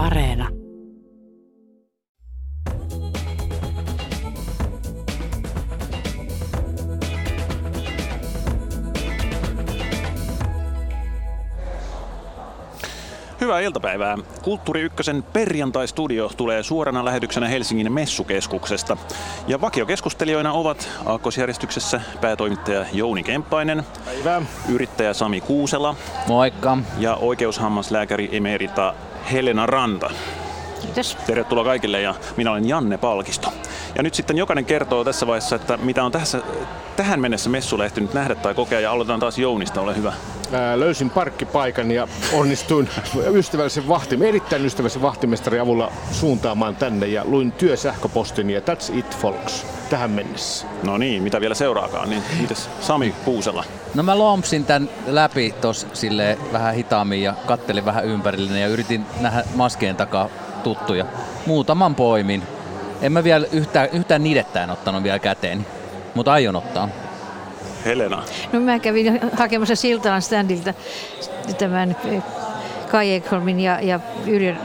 Areena. Hyvää iltapäivää. Kulttuuri Ykkösen perjantai-studio tulee suorana lähetyksenä Helsingin messukeskuksesta. Ja vakiokeskustelijoina ovat aakkosjärjestyksessä päätoimittaja Jouni Kemppainen, Päivää. yrittäjä Sami Kuusela Moikka. ja oikeushammaslääkäri emerita Helena Ranta. Kiitos. Tervetuloa kaikille ja minä olen Janne Palkisto. Ja nyt sitten jokainen kertoo tässä vaiheessa, että mitä on tässä, tähän mennessä messulla ehtinyt nähdä tai kokea ja aloitetaan taas Jounista, ole hyvä. Ää, löysin parkkipaikan ja onnistuin ystävällisen vahtim, erittäin ystävällisen vahtimestarin avulla suuntaamaan tänne ja luin työsähköpostin ja that's it folks tähän mennessä. No niin, mitä vielä seuraakaan, niin mites Sami Kuusela? No mä lompsin tän läpi tos sille vähän hitaammin ja kattelin vähän ympärilleni ja yritin nähdä maskien takaa tuttuja. Muutaman poimin. En mä vielä yhtään, yhtään niidettään ottanut vielä käteen, mutta aion ottaa. Helena. No mä kävin hakemassa Siltalan standilta tämän Kai Ekholmin ja, ja Yrjön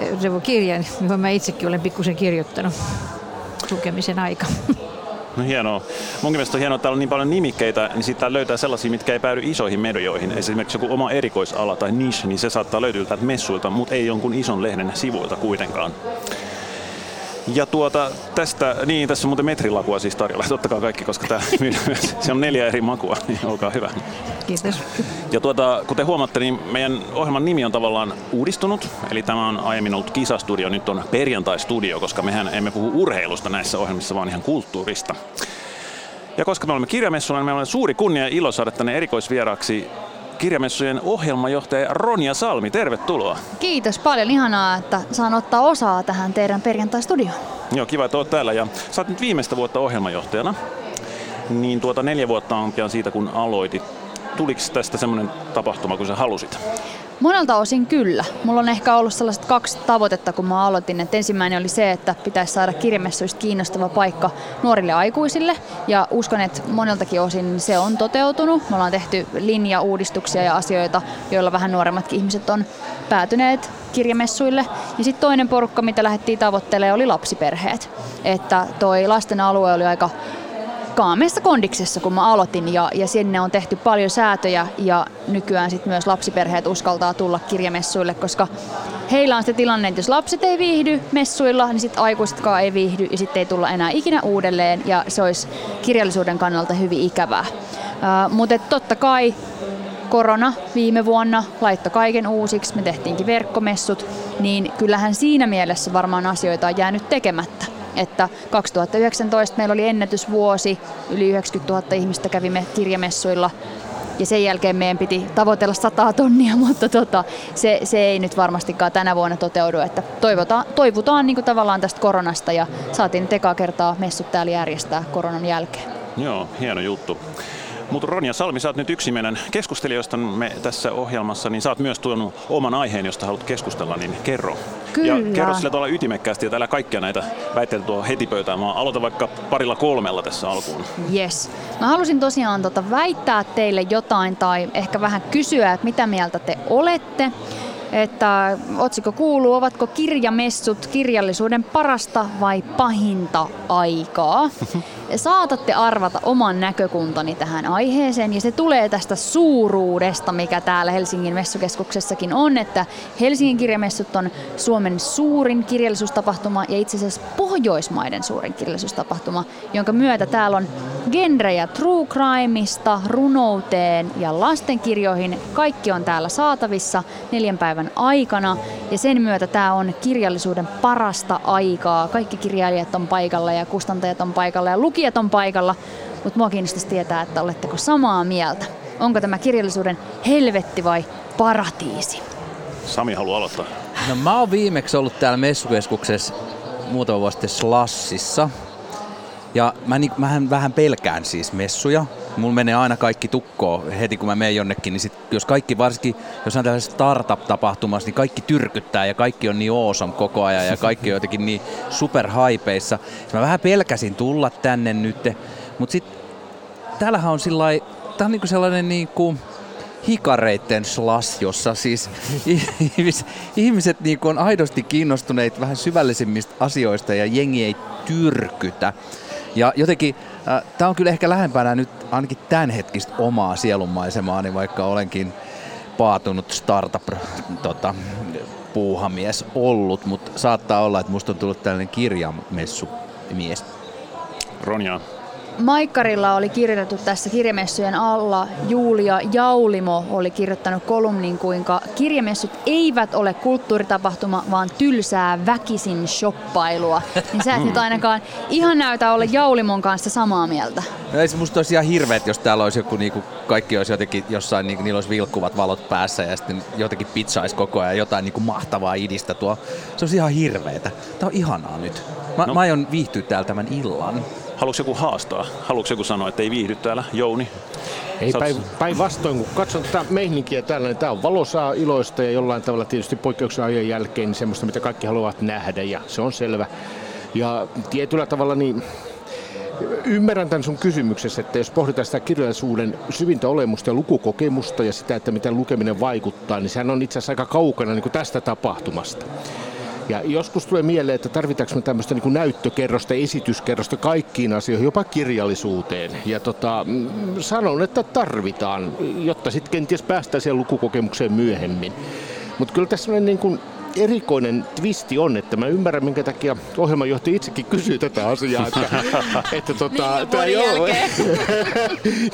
eh, Revo kirjan, johon mä itsekin olen pikkusen kirjoittanut lukemisen aika. No hienoa. Munkin mielestä on hienoa, että täällä on niin paljon nimikkeitä, niin sitten löytää sellaisia, mitkä ei päädy isoihin medioihin. Esimerkiksi joku oma erikoisala tai niche, niin se saattaa löytyä täältä messuilta, mutta ei jonkun ison lehden sivuilta kuitenkaan. Ja tuota, tästä, niin tässä on muuten metrilakua siis tarjolla, ottakaa kaikki, koska tää, se on neljä eri makua, niin olkaa hyvä. Kiitos. Ja tuota, kuten huomaatte, niin meidän ohjelman nimi on tavallaan uudistunut. Eli tämä on aiemmin ollut kisastudio, nyt on perjantai-studio, koska mehän emme puhu urheilusta näissä ohjelmissa, vaan ihan kulttuurista. Ja koska me olemme kirjamessuilla, niin meillä on suuri kunnia ja ilo saada tänne erikoisvieraaksi kirjamessujen ohjelmajohtaja Ronja Salmi. Tervetuloa. Kiitos paljon. Ihanaa, että saan ottaa osaa tähän teidän perjantai-studioon. Joo, kiva, että olet täällä. Ja sä oot nyt viimeistä vuotta ohjelmajohtajana. Niin tuota neljä vuotta on pian siitä, kun aloitit. Tuliko tästä semmoinen tapahtuma, kun sä halusit? Monelta osin kyllä. Mulla on ehkä ollut sellaiset kaksi tavoitetta, kun mä aloitin. Et ensimmäinen oli se, että pitäisi saada kirjamessuista kiinnostava paikka nuorille aikuisille. Ja uskon, että moneltakin osin se on toteutunut. Me ollaan tehty linjauudistuksia ja asioita, joilla vähän nuoremmatkin ihmiset on päätyneet kirjamessuille. Ja sitten toinen porukka, mitä lähdettiin tavoittelemaan, oli lapsiperheet. Että toi lasten alue oli aika kaameessa kondiksessa, kun mä aloitin ja, ja sinne on tehty paljon säätöjä ja nykyään sit myös lapsiperheet uskaltaa tulla kirjamessuille, koska heillä on se tilanne, että jos lapset ei viihdy messuilla, niin sitten aikuisetkaan ei viihdy ja sitten ei tulla enää ikinä uudelleen ja se olisi kirjallisuuden kannalta hyvin ikävää. Uh, mutta totta kai korona viime vuonna laittoi kaiken uusiksi, me tehtiinkin verkkomessut, niin kyllähän siinä mielessä varmaan asioita on jäänyt tekemättä että 2019 meillä oli ennätysvuosi, yli 90 000 ihmistä kävimme kirjamessuilla ja sen jälkeen meidän piti tavoitella 100 tonnia, mutta tota, se, se ei nyt varmastikaan tänä vuonna toteudu. Että toivotaan, toivutaan niin tavallaan tästä koronasta ja saatiin nyt ekaa kertaa messut täällä järjestää koronan jälkeen. Joo, hieno juttu. Mutta Ronja Salmi, sä oot nyt yksi meidän keskustelijoista me tässä ohjelmassa, niin sä oot myös tuonut oman aiheen, josta haluat keskustella, niin kerro. Kyllä. Ja kerro sillä tavalla ytimekkäästi, ja täällä kaikkia näitä väitteitä tuo heti pöytään. Mä aloitan vaikka parilla kolmella tässä alkuun. Yes. Mä halusin tosiaan tota väittää teille jotain tai ehkä vähän kysyä, että mitä mieltä te olette. Että otsikko kuuluu, ovatko kirjamessut kirjallisuuden parasta vai pahinta aikaa? Saatatte arvata oman näkökuntani tähän aiheeseen ja se tulee tästä suuruudesta, mikä täällä Helsingin messukeskuksessakin on, että Helsingin kirjamessut on Suomen suurin kirjallisuustapahtuma ja itse asiassa Pohjoismaiden suurin kirjallisuustapahtuma, jonka myötä täällä on genrejä true crimeista, runouteen ja lastenkirjoihin. Kaikki on täällä saatavissa neljän päivän aikana ja sen myötä tämä on kirjallisuuden parasta aikaa. Kaikki kirjailijat on paikalla ja kustantajat on paikalla ja lukijat on paikalla, mutta mua kiinnostaisi tietää, että oletteko samaa mieltä. Onko tämä kirjallisuuden helvetti vai paratiisi? Sami haluaa aloittaa. No mä oon viimeksi ollut täällä messukeskuksessa muutama vuosi sitten Slassissa. Ja mä niin, mähän vähän pelkään siis messuja. Mulla menee aina kaikki tukkoon heti kun mä menen jonnekin, niin sit, jos kaikki, varsinkin jos on tällaisessa startup-tapahtumassa, niin kaikki tyrkyttää ja kaikki on niin awesome koko ajan ja kaikki on jotenkin niin superhaipeissa. Mä vähän pelkäsin tulla tänne nyt, mutta sitten täällähän on sillä tää on niinku sellainen niinku hikareitten slash, jossa siis ihmis, ihmiset niin on aidosti kiinnostuneet vähän syvällisimmistä asioista ja jengi ei tyrkytä. Ja jotenkin äh, tämä on kyllä ehkä lähempänä nyt ainakin tämänhetkistä omaa sielunmaisemaani, vaikka olenkin paatunut startup tota, puuhamies ollut, mutta saattaa olla, että musta on tullut tällainen kirjamessu mies. Ronja, Maikkarilla oli kirjoitettu tässä kirjamessujen alla. Julia Jaulimo oli kirjoittanut kolumnin, kuinka kirjamessut eivät ole kulttuuritapahtuma, vaan tylsää väkisin shoppailua. Niin sä et nyt ainakaan ihan näytä olla Jaulimon kanssa samaa mieltä. No ei se musta olisi ihan hirveet, jos täällä olisi joku, niinku, kaikki olisi jotenkin jossain, niinku, niillä olisi vilkkuvat valot päässä ja sitten jotenkin pizzaisi koko ajan jotain niinku, mahtavaa idistä tuo. Se olisi ihan hirveetä. Tämä on ihanaa nyt. Mä, no. mä aion viihtyä täällä tämän illan. Haluatko joku haastaa? Haluatko joku sanoa, että ei viihdy täällä? Jouni? Ei päinvastoin, kun katson tätä meininkiä täällä, niin tämä on valosaa, iloista ja jollain tavalla tietysti poikkeuksen ajan jälkeen niin semmoista, mitä kaikki haluavat nähdä ja se on selvä. Ja tietyllä tavalla niin Ymmärrän tämän sun kysymyksessä, että jos pohditaan sitä kirjallisuuden syvintä olemusta ja lukukokemusta ja sitä, että miten lukeminen vaikuttaa, niin sehän on itse asiassa aika kaukana niin kuin tästä tapahtumasta. Ja joskus tulee mieleen, että tarvitaanko me tämmöistä niin näyttökerrosta, esityskerrosta kaikkiin asioihin, jopa kirjallisuuteen. Ja tota, mm, sanon, että tarvitaan, jotta sitten kenties päästään siihen lukukokemukseen myöhemmin. Mutta kyllä tässä niin kuin erikoinen twisti on, että mä ymmärrän, minkä takia ohjelmanjohtaja itsekin kysyy tätä asiaa. Että, että tota, niin, tämä joo,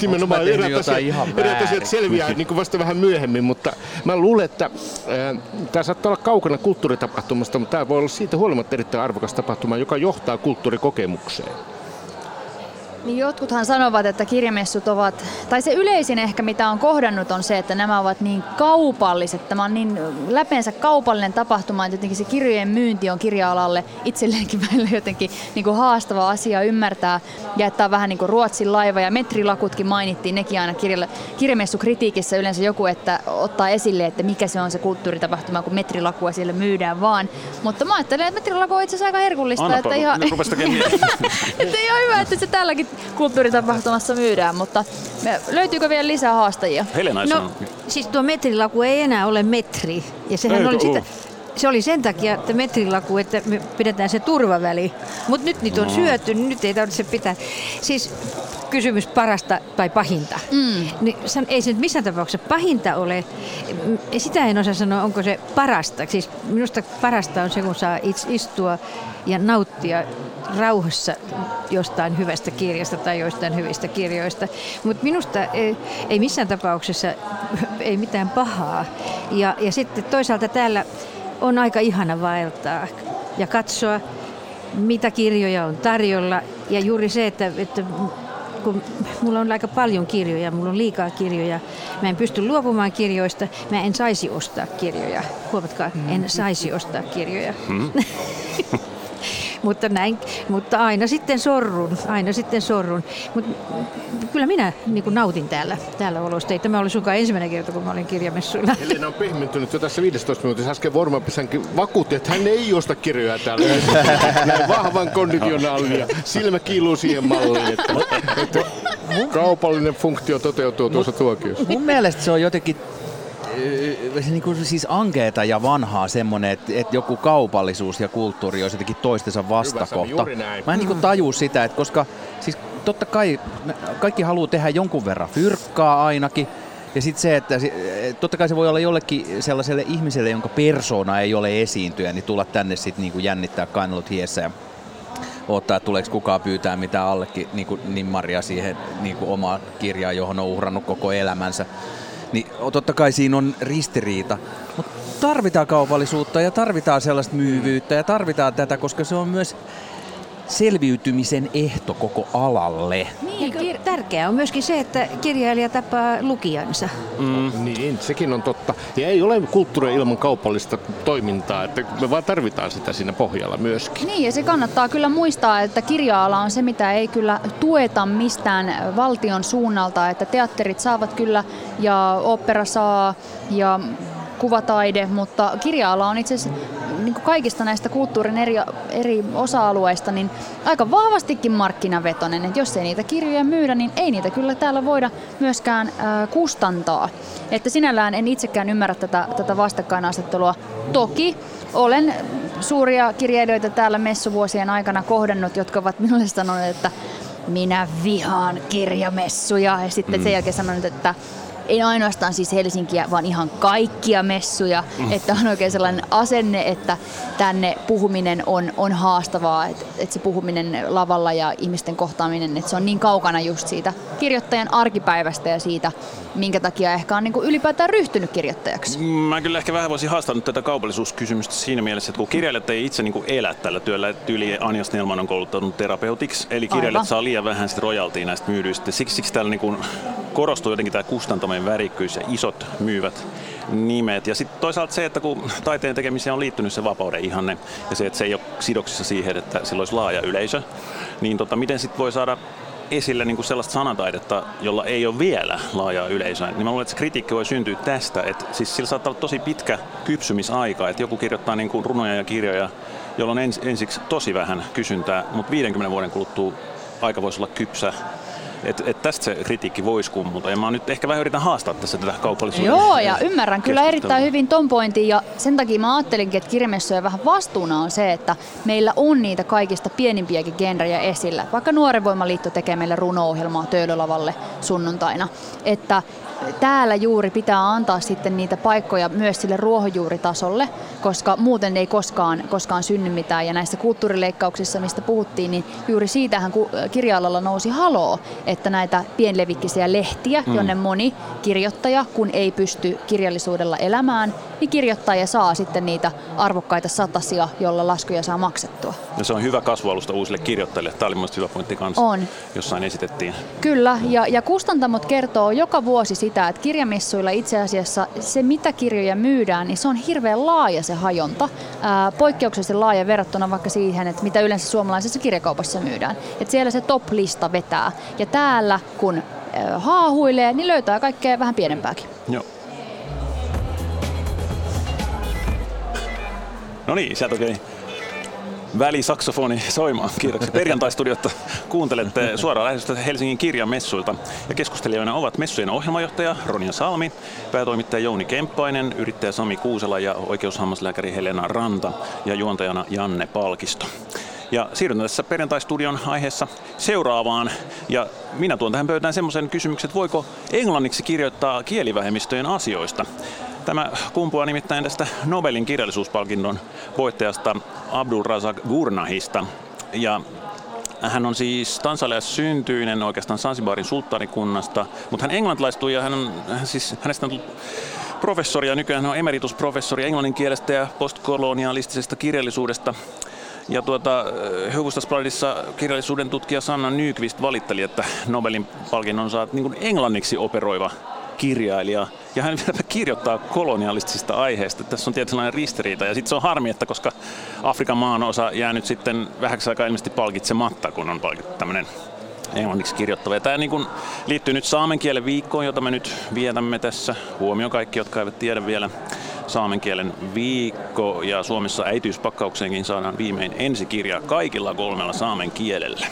nimenomaan erät asiat, erät asiat selviää niin kuin vasta vähän myöhemmin, mutta mä luulen, että äh, tämä saattaa olla kaukana kulttuuritapahtumasta, mutta tämä voi olla siitä huolimatta erittäin arvokas tapahtuma, joka johtaa kulttuurikokemukseen. Niin jotkuthan sanovat, että kirjamessut ovat, tai se yleisin ehkä mitä on kohdannut on se, että nämä ovat niin kaupalliset. Tämä on niin läpeensä kaupallinen tapahtuma, että jotenkin se kirjojen myynti on kirja-alalle itselleenkin välillä jotenkin niin kuin haastava asia ymmärtää. Ja että on vähän niin kuin Ruotsin laiva ja metrilakutkin mainittiin, nekin aina kirjalle, kirjamessukritiikissä yleensä joku, että ottaa esille, että mikä se on se kulttuuritapahtuma, kun metrilakua siellä myydään vaan. Mutta mä ajattelen, että metrilaku on itse asiassa aika herkullista. Annapa, että ihan, että ihan hyvä, että se tälläkin kulttuuritapahtumassa myydään, mutta löytyykö vielä lisää haastajia? Helena No, siis tuo metrilaku ei enää ole metri. Ja sehän Eikö oli sitä, oo? Se oli sen takia, että metrilaku, että me pidetään se turvaväli. Mutta nyt niitä on No. syöty, niin nyt ei tarvitse pitää. Siis kysymys parasta tai pahinta. Mm. Niin, san- ei se nyt missään tapauksessa pahinta ole. Sitä en osaa sanoa, onko se parasta. Siis minusta parasta on se, kun saa istua ja nauttia rauhassa jostain hyvästä kirjasta tai joistain hyvistä kirjoista. Mutta minusta ei, ei missään tapauksessa ei mitään pahaa. Ja, ja sitten toisaalta täällä on aika ihana vaeltaa ja katsoa, mitä kirjoja on tarjolla. Ja juuri se, että, että kun mulla on aika paljon kirjoja, mulla on liikaa kirjoja, mä en pysty luopumaan kirjoista, mä en saisi ostaa kirjoja. Huomatkaa, en saisi ostaa kirjoja. mutta, näin, mutta aina sitten sorrun, aina sitten sorrun. Mutta kyllä minä niin kuin nautin täällä, täällä olosta. Ei tämä oli sunkaan ensimmäinen kerta, kun mä olin kirjamessuilla. Helena on pehmentynyt jo tässä 15 minuutissa. Äsken Vormapisänkin vakuutti, että hän ei osta kirjoja täällä. Näin vahvan konditionaalin ja silmä kiiluu siihen malliin, että, että kaupallinen funktio toteutuu tuossa tuokiossa. Mun mielestä se on jotenkin se niin kuin siis ankeeta ja vanhaa semmoinen, että, että joku kaupallisuus ja kulttuuri olisi jotenkin toistensa vastakohta. Mä en niin kuin taju sitä, että koska siis totta kai kaikki haluaa tehdä jonkun verran fyrkkaa ainakin, ja sitten se, että totta kai se voi olla jollekin sellaiselle ihmiselle, jonka persona ei ole esiintyjä, niin tulla tänne sitten niinku jännittää kainalot hiessä ja odottaa, että tuleeko kukaan pyytää mitään allekin niin kuin nimmaria siihen niin kuin omaan kirjaan, johon on uhrannut koko elämänsä. Niin totta kai siinä on ristiriita, mutta tarvitaan kaupallisuutta ja tarvitaan sellaista myyvyyttä ja tarvitaan tätä, koska se on myös selviytymisen ehto koko alalle. Niin, kir- tärkeää on myöskin se, että kirjailija tapaa lukijansa. Mm. Niin, sekin on totta. Ja ei ole kulttuuria ilman kaupallista toimintaa, että me vaan tarvitaan sitä siinä pohjalla myöskin. Niin, ja se kannattaa kyllä muistaa, että kirja-ala on se, mitä ei kyllä tueta mistään valtion suunnalta, että teatterit saavat kyllä ja opera saa ja kuvataide, mutta kirja-ala on itse asiassa niin kuin kaikista näistä kulttuurin eri, eri osa-alueista niin aika vahvastikin markkinavetoinen. Että jos ei niitä kirjoja myydä, niin ei niitä kyllä täällä voida myöskään äh, kustantaa. Että sinällään en itsekään ymmärrä tätä, tätä vastakkainasettelua. Toki olen suuria kirjailijoita täällä messuvuosien aikana kohdannut, jotka ovat minulle sanoneet, että minä vihaan kirjamessuja. Ja sitten mm. sen jälkeen sanonut, että ei ainoastaan siis Helsinkiä, vaan ihan kaikkia messuja. Mm. Että on oikein sellainen asenne, että tänne puhuminen on, on haastavaa, että, että se puhuminen lavalla ja ihmisten kohtaaminen, että se on niin kaukana just siitä kirjoittajan arkipäivästä ja siitä, minkä takia ehkä on niin kuin ylipäätään ryhtynyt kirjoittajaksi. Mä kyllä ehkä vähän voisin haastaa nyt tätä kaupallisuuskysymystä siinä mielessä, että kun kirjailijat ei itse niin kuin elä tällä työllä, että tyyli Anja Snellman on kouluttanut terapeutiksi, eli kirjailijat Aivan. saa liian vähän sitten rojaltia näistä myydyistä. Siksi, siksi täällä niin kuin korostuu jotenkin tämä kustantaminen värikkyys ja isot myyvät nimet. Ja sitten toisaalta se, että kun taiteen tekemiseen on liittynyt se vapauden ihanne ja se, että se ei ole sidoksissa siihen, että sillä olisi laaja yleisö, niin tota, miten sitten voi saada esille niin kuin sellaista sanataidetta, jolla ei ole vielä laajaa yleisöä, niin mä luulen, että se kritiikki voi syntyä tästä. Että siis sillä saattaa olla tosi pitkä kypsymisaika, että joku kirjoittaa niin kuin runoja ja kirjoja, jolloin ens, ensiksi tosi vähän kysyntää, mutta 50 vuoden kuluttua aika voisi olla kypsä et, et tästä se kritiikki voisi kummuta. Ja mä nyt ehkä vähän yritän haastaa tässä tätä kaupallisuuden Joo, ja ymmärrän kyllä erittäin hyvin ton pointin. Ja sen takia mä ajattelinkin, että kirjamessujen vähän vastuuna on se, että meillä on niitä kaikista pienimpiäkin genrejä esillä. Vaikka Nuoren Voimaliitto tekee meille runo-ohjelmaa Töölölavalle sunnuntaina. Että täällä juuri pitää antaa sitten niitä paikkoja myös sille ruohonjuuritasolle, koska muuten ei koskaan, koskaan synny mitään. Ja näissä kulttuurileikkauksissa, mistä puhuttiin, niin juuri siitähän kirja nousi haloo, että näitä pienlevikkisiä lehtiä, mm. jonne moni kirjoittaja, kun ei pysty kirjallisuudella elämään, niin kirjoittaja saa sitten niitä arvokkaita satasia, jolla laskuja saa maksettua. Ja se on hyvä kasvualusta uusille kirjoittajille. Tämä oli mielestäni hyvä pointti kanssa. On. Jossain esitettiin. Kyllä, ja, ja kustantamot kertoo joka vuosi sitä, että kirjamissuilla itse asiassa se, mitä kirjoja myydään, niin se on hirveän laaja se hajonta. Ää, poikkeuksellisen laaja verrattuna vaikka siihen, että mitä yleensä suomalaisessa kirjakaupassa myydään. Et siellä se top-lista vetää. Ja täällä, kun haahuilee, niin löytää kaikkea vähän pienempääkin. Joo. No niin, sieltä. Okay välisaksofoni soimaan. Kiitoksia. Perjantai-studiotta kuuntelette suoraan lähetystä Helsingin kirjamessuilta. Ja keskustelijoina ovat messujen ohjelmajohtaja Ronja Salmi, päätoimittaja Jouni Kemppainen, yrittäjä Sami Kuusela ja oikeushammaslääkäri Helena Ranta ja juontajana Janne Palkisto. Ja siirryn tässä perjantai-studion aiheessa seuraavaan. Ja minä tuon tähän pöytään semmoisen kysymyksen, että voiko englanniksi kirjoittaa kielivähemmistöjen asioista. Tämä kumpuaa nimittäin tästä Nobelin kirjallisuuspalkinnon voittajasta Abdul Razak Gurnahista. Ja hän on siis Tansaliassa syntyinen oikeastaan Sansibarin sulttanikunnasta, mutta hän englantilaistui ja hän on, hän siis, hänestä on tullut professori ja nykyään hän on emeritusprofessori englannin kielestä ja postkolonialistisesta kirjallisuudesta. Ja tuota, Hufvudstadsbladissa kirjallisuuden tutkija Sanna Nyqvist valitteli, että Nobelin palkinnon saa niin englanniksi operoiva kirjailija. Ja hän vielä kirjoittaa kolonialistisista aiheista. Tässä on tietynlainen ristiriita. Ja sitten se on harmi, että koska Afrikan maan osa jää nyt sitten vähäksi aikaa ilmeisesti palkitsematta, kun on palkittu tämmöinen englanniksi kirjoittava. Ja tämä niin kuin liittyy nyt saamen kielen viikkoon, jota me nyt vietämme tässä. Huomio kaikki, jotka eivät tiedä vielä saamen kielen viikko. Ja Suomessa äitiyspakkaukseenkin saadaan viimein ensikirja kaikilla kolmella saamen kielellä.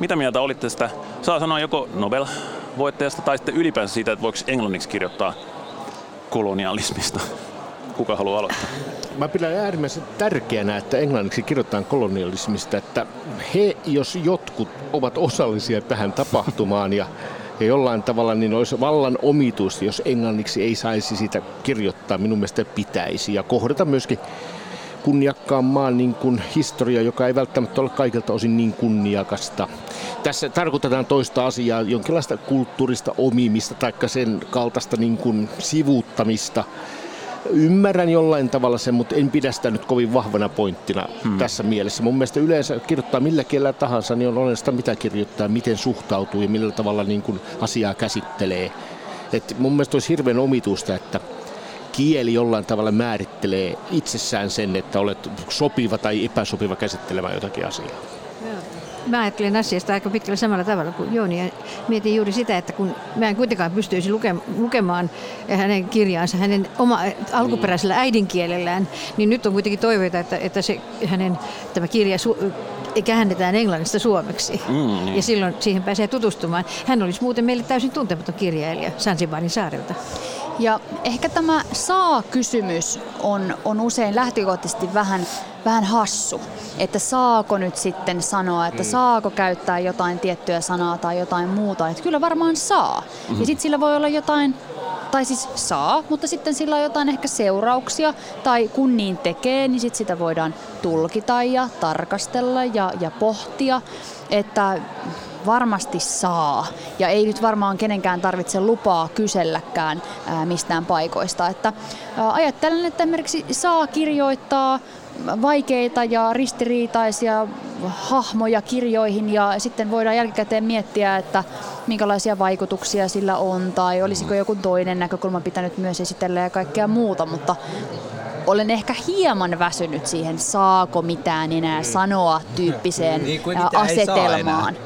Mitä mieltä olitte tästä? Saa sanoa joko Nobel-voittajasta tai sitten ylipäänsä siitä, että voiko englanniksi kirjoittaa kolonialismista. Kuka haluaa aloittaa? Mä pidän äärimmäisen tärkeänä, että englanniksi kirjoitetaan kolonialismista, että he, jos jotkut, ovat osallisia tähän tapahtumaan ja ja jollain tavalla niin olisi vallan omituista, jos englanniksi ei saisi sitä kirjoittaa. Minun mielestä pitäisi ja kohdata myöskin kunniakkaan maan niin kuin historia, joka ei välttämättä ole kaikilta osin niin kunniakasta. Tässä tarkoitetaan toista asiaa, jonkinlaista kulttuurista omimista tai sen kaltaista niin kuin sivuuttamista. Ymmärrän jollain tavalla sen, mutta en pidä sitä nyt kovin vahvana pointtina hmm. tässä mielessä. Mun mielestä yleensä kirjoittaa millä kielellä tahansa, niin on olennaista mitä kirjoittaa, miten suhtautuu ja millä tavalla niin kuin asiaa käsittelee. Et mun mielestä olisi hirveän omituista, että kieli jollain tavalla määrittelee itsessään sen, että olet sopiva tai epäsopiva käsittelemään jotakin asiaa. Mä ajattelen asiasta aika pitkälle samalla tavalla kuin Jooni. Ja mietin juuri sitä, että kun mä en kuitenkaan pystyisi lukemaan hänen kirjaansa hänen oma, alkuperäisellä äidinkielellään, niin nyt on kuitenkin toiveita, että, että se, hänen tämä kirja käännetään englannista suomeksi. Mm, niin. Ja silloin siihen pääsee tutustumaan. Hän olisi muuten meille täysin tuntematon kirjailija Sansibarin saarelta. Ja ehkä tämä saa-kysymys on, on usein lähtökohtaisesti vähän, vähän hassu. Että saako nyt sitten sanoa, että mm. saako käyttää jotain tiettyä sanaa tai jotain muuta. Että kyllä varmaan saa. Mm-hmm. Ja sitten sillä voi olla jotain tai siis saa, mutta sitten sillä on jotain ehkä seurauksia, tai kun niin tekee, niin sitten sitä voidaan tulkita ja tarkastella ja, ja pohtia, että varmasti saa. Ja ei nyt varmaan kenenkään tarvitse lupaa kyselläkään ää, mistään paikoista. Että, ää, ajattelen, että esimerkiksi saa kirjoittaa vaikeita ja ristiriitaisia hahmoja kirjoihin ja sitten voidaan jälkikäteen miettiä, että minkälaisia vaikutuksia sillä on tai olisiko joku toinen näkökulma pitänyt myös esitellä ja kaikkea muuta, mutta olen ehkä hieman väsynyt siihen saako mitään enää sanoa tyyppiseen niin asetelmaan.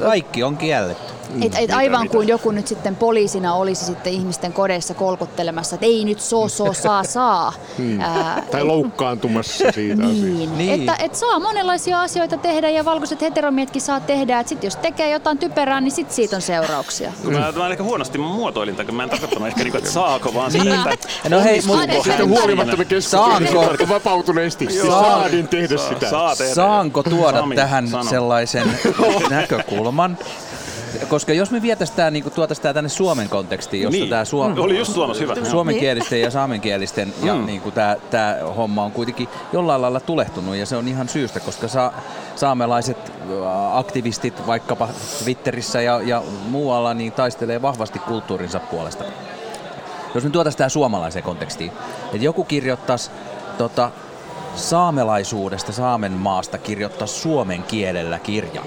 Kaikki on kielletty. Et, et aivan kuin joku nyt sitten poliisina olisi sitten ihmisten kodeissa kolkuttelemassa, että ei nyt so, so, saa, saa. Hmm. Ää, tai loukkaantumassa siitä niin, niin. Että et saa monenlaisia asioita tehdä ja valkoiset heteromietkin saa tehdä. Että sit jos tekee jotain typerää, niin sit siitä on seurauksia. Mä, mä ehkä huonosti muotoilin, tai mä en tarkoittanut ehkä, niinku, että saako, vaan niin. sitä, että... No hei, mutta sitten huolimatta me keskustelemme vapautuneesti. Saadin tehdä sitä. Saa tehdä. Saanko tuoda Sami, tähän sano. sellaisen näkökulman, koska jos me vietäisiin tämä, niin tuotaisiin tämä tänne Suomen kontekstiin, jossa niin. tämä suom- oli just Suomessa hyvä. suomenkielisten ja saamenkielisten mm. ja niin kuin tämä, tämä homma on kuitenkin jollain lailla tulehtunut ja se on ihan syystä, koska sa- saamelaiset äh, aktivistit vaikkapa Twitterissä ja, ja muualla niin taistelee vahvasti kulttuurinsa puolesta. Jos me tuotaisiin tämä suomalaiseen kontekstiin, että joku kirjoittaisi tota, saamelaisuudesta, Saamen maasta kirjoittaa suomen kielellä kirjan,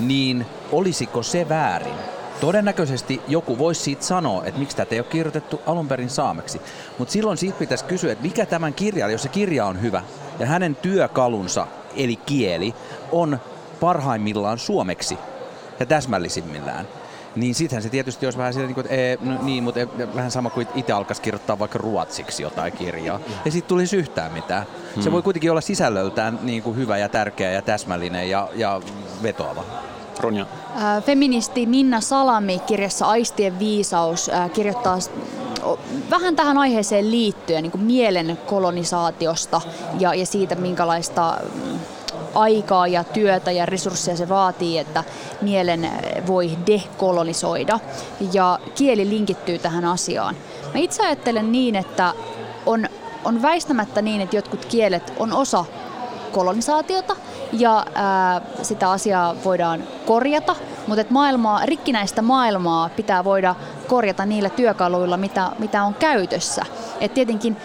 niin olisiko se väärin? Todennäköisesti joku voisi siitä sanoa, että miksi tätä ei ole kirjoitettu alun perin saameksi. Mutta silloin siitä pitäisi kysyä, että mikä tämän kirjan, jos se kirja on hyvä, ja hänen työkalunsa, eli kieli, on parhaimmillaan suomeksi ja täsmällisimmillään. Niin sittenhän se tietysti olisi vähän sitä, niin että ee, no, niin, mutta e, vähän sama kuin itse alkaisi kirjoittaa vaikka ruotsiksi jotain kirjaa. Ja sitten tulisi yhtään mitään. Hmm. Se voi kuitenkin olla sisällöltään niin kuin hyvä ja tärkeä ja täsmällinen ja, ja vetoava. Ronja. Feministi Minna Salami kirjassa Aistien viisaus kirjoittaa vähän tähän aiheeseen liittyen niin kuin mielen kolonisaatiosta ja, ja siitä, minkälaista mm, aikaa ja työtä ja resursseja se vaatii, että mielen voi dekolonisoida. Ja kieli linkittyy tähän asiaan. Mä itse ajattelen niin, että on, on väistämättä niin, että jotkut kielet on osa kolonisaatiota ja ää, sitä asiaa voidaan korjata, mutta että maailmaa, rikkinäistä maailmaa pitää voida korjata niillä työkaluilla, mitä, mitä on käytössä. Et tietenkin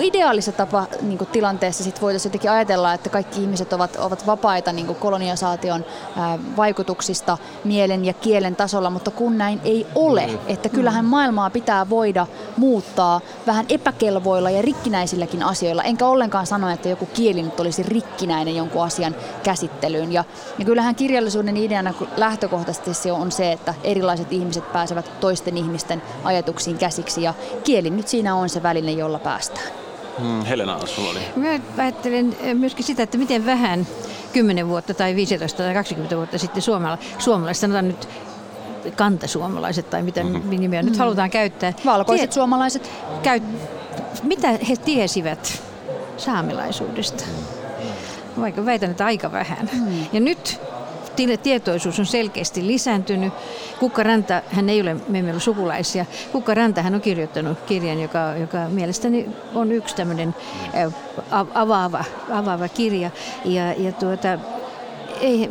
ideaalissa tapa niin kuin tilanteessa sit voitaisiin jotenkin ajatella, että kaikki ihmiset ovat, ovat vapaita niin kuin koloniasaation ää, vaikutuksista mielen ja kielen tasolla, mutta kun näin ei ole, mm. että kyllähän maailmaa pitää voida muuttaa vähän epäkelvoilla ja rikkinäisilläkin asioilla, enkä ollenkaan sano, että joku kieli nyt olisi rikkinäinen jonkun asian käsittelyyn. Ja, ja kyllähän kirjallisuuden ideana lähtökohtaisesti se on se, että erilaiset ihmiset pääsevät toisten ihmisten ajatuksiin käsiksi ja kieli nyt siinä on se väline, jolla päästään. Hmm, Helena, sulla oli. Mä ajattelen eh, myöskin sitä, että miten vähän 10 vuotta tai 15 tai 20 vuotta sitten suomala, suomalaiset, sanotaan nyt kantasuomalaiset tai mitä mm-hmm. nimiä nyt mm-hmm. halutaan käyttää. Valkoiset Tie- suomalaiset. Käy, mitä he tiesivät saamelaisuudesta? Vaikka väitän, että aika vähän. Mm. Ja nyt tietoisuus on selkeästi lisääntynyt. Kukka Ranta, hän ei ole, me ole sukulaisia. Kukka Ranta, hän on kirjoittanut kirjan, joka, joka mielestäni on yksi tämmöinen avaava, avaava kirja. Ja, ja tuota, ei,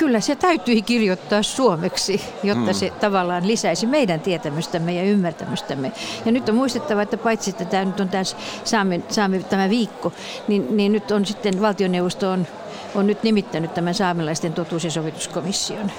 kyllä se täytyi kirjoittaa suomeksi, jotta mm. se tavallaan lisäisi meidän tietämystämme ja ymmärtämystämme. Ja nyt on muistettava, että paitsi että tämä nyt on tässä saamme, saamme tämä viikko, niin, niin nyt on sitten valtioneuvosto on on nyt nimittänyt tämän saamelaisten totuus- ja sovituskomission,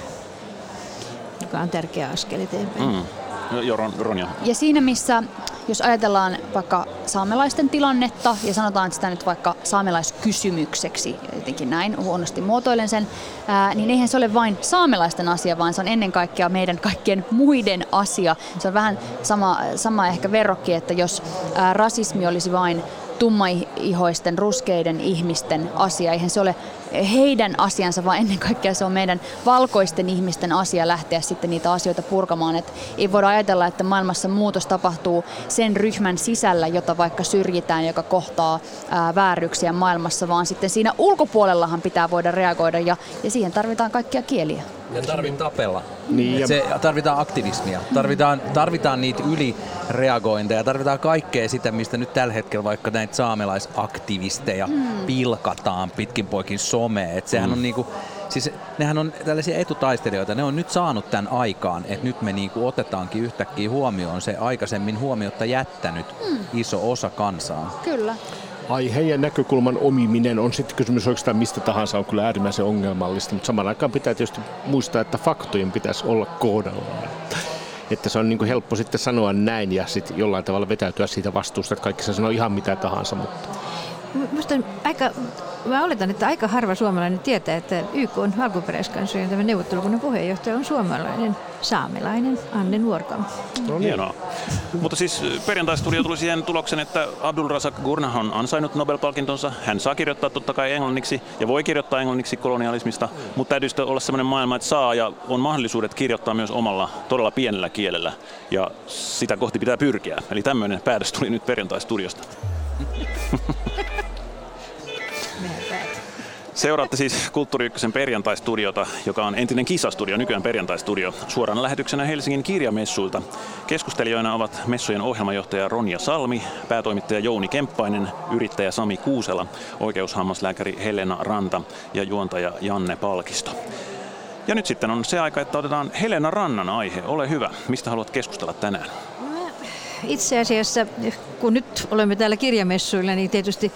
joka on tärkeä askel eteenpäin. Mm. No, Ronja. Ja siinä, missä jos ajatellaan vaikka saamelaisten tilannetta ja sanotaan sitä nyt vaikka saamelaiskysymykseksi, jotenkin näin huonosti muotoilen sen, ää, niin eihän se ole vain saamelaisten asia, vaan se on ennen kaikkea meidän kaikkien muiden asia. Se on vähän sama, sama ehkä verrokki, että jos ää, rasismi olisi vain tummaihoisten, ruskeiden ihmisten asia. Eihän se ole heidän asiansa, vaan ennen kaikkea se on meidän valkoisten ihmisten asia lähteä sitten niitä asioita purkamaan. Et ei voida ajatella, että maailmassa muutos tapahtuu sen ryhmän sisällä, jota vaikka syrjitään, joka kohtaa ää, vääryksiä maailmassa, vaan sitten siinä ulkopuolellahan pitää voida reagoida ja, ja siihen tarvitaan kaikkia kieliä. Ja tarvitaan tapella. Niin, ja... Se, tarvitaan aktivismia, tarvitaan, tarvitaan niitä ylireagointeja, tarvitaan kaikkea sitä, mistä nyt tällä hetkellä vaikka näitä saamelaisaktivisteja hmm. pilkataan pitkin poikin someen. Et sehän hmm. on niinku, siis nehän on tällaisia etutaistelijoita, ne on nyt saanut tämän aikaan, että nyt me niinku otetaankin yhtäkkiä huomioon se aikaisemmin huomiota jättänyt hmm. iso osa kansaa. Kyllä aihe ja näkökulman omiminen on sitten kysymys oikeastaan mistä tahansa on kyllä äärimmäisen ongelmallista, mutta samaan aikaan pitää tietysti muistaa, että faktojen pitäisi olla kohdallaan. Että se on niin helppo sitten sanoa näin ja sitten jollain tavalla vetäytyä siitä vastuusta, että kaikki se sanoo ihan mitä tahansa. Mutta... Minusta aika Mä oletan, että aika harva suomalainen tietää, että YK on alkuperäiskansojen tämä neuvottelukunnan puheenjohtaja on suomalainen saamelainen Anne Nuorkam. No niin. Hienoa. Mutta siis perjantaistudio tuli siihen tuloksen, että Abdul Razak Gurnah on ansainnut Nobel-palkintonsa. Hän saa kirjoittaa totta kai englanniksi ja voi kirjoittaa englanniksi kolonialismista, mutta täytyy olla sellainen maailma, että saa ja on mahdollisuudet kirjoittaa myös omalla todella pienellä kielellä ja sitä kohti pitää pyrkiä. Eli tämmöinen päätös tuli nyt perjantaistudiosta. Seuraatte siis Kulttuuri Ykkösen perjantaistudiota, joka on entinen kisastudio, nykyään perjantaistudio, suorana lähetyksenä Helsingin kirjamessuilta. Keskustelijoina ovat messujen ohjelmajohtaja Ronja Salmi, päätoimittaja Jouni Kemppainen, yrittäjä Sami Kuusela, oikeushammaslääkäri Helena Ranta ja juontaja Janne Palkisto. Ja nyt sitten on se aika, että otetaan Helena Rannan aihe. Ole hyvä. Mistä haluat keskustella tänään? Itse asiassa, kun nyt olemme täällä kirjamessuilla, niin tietysti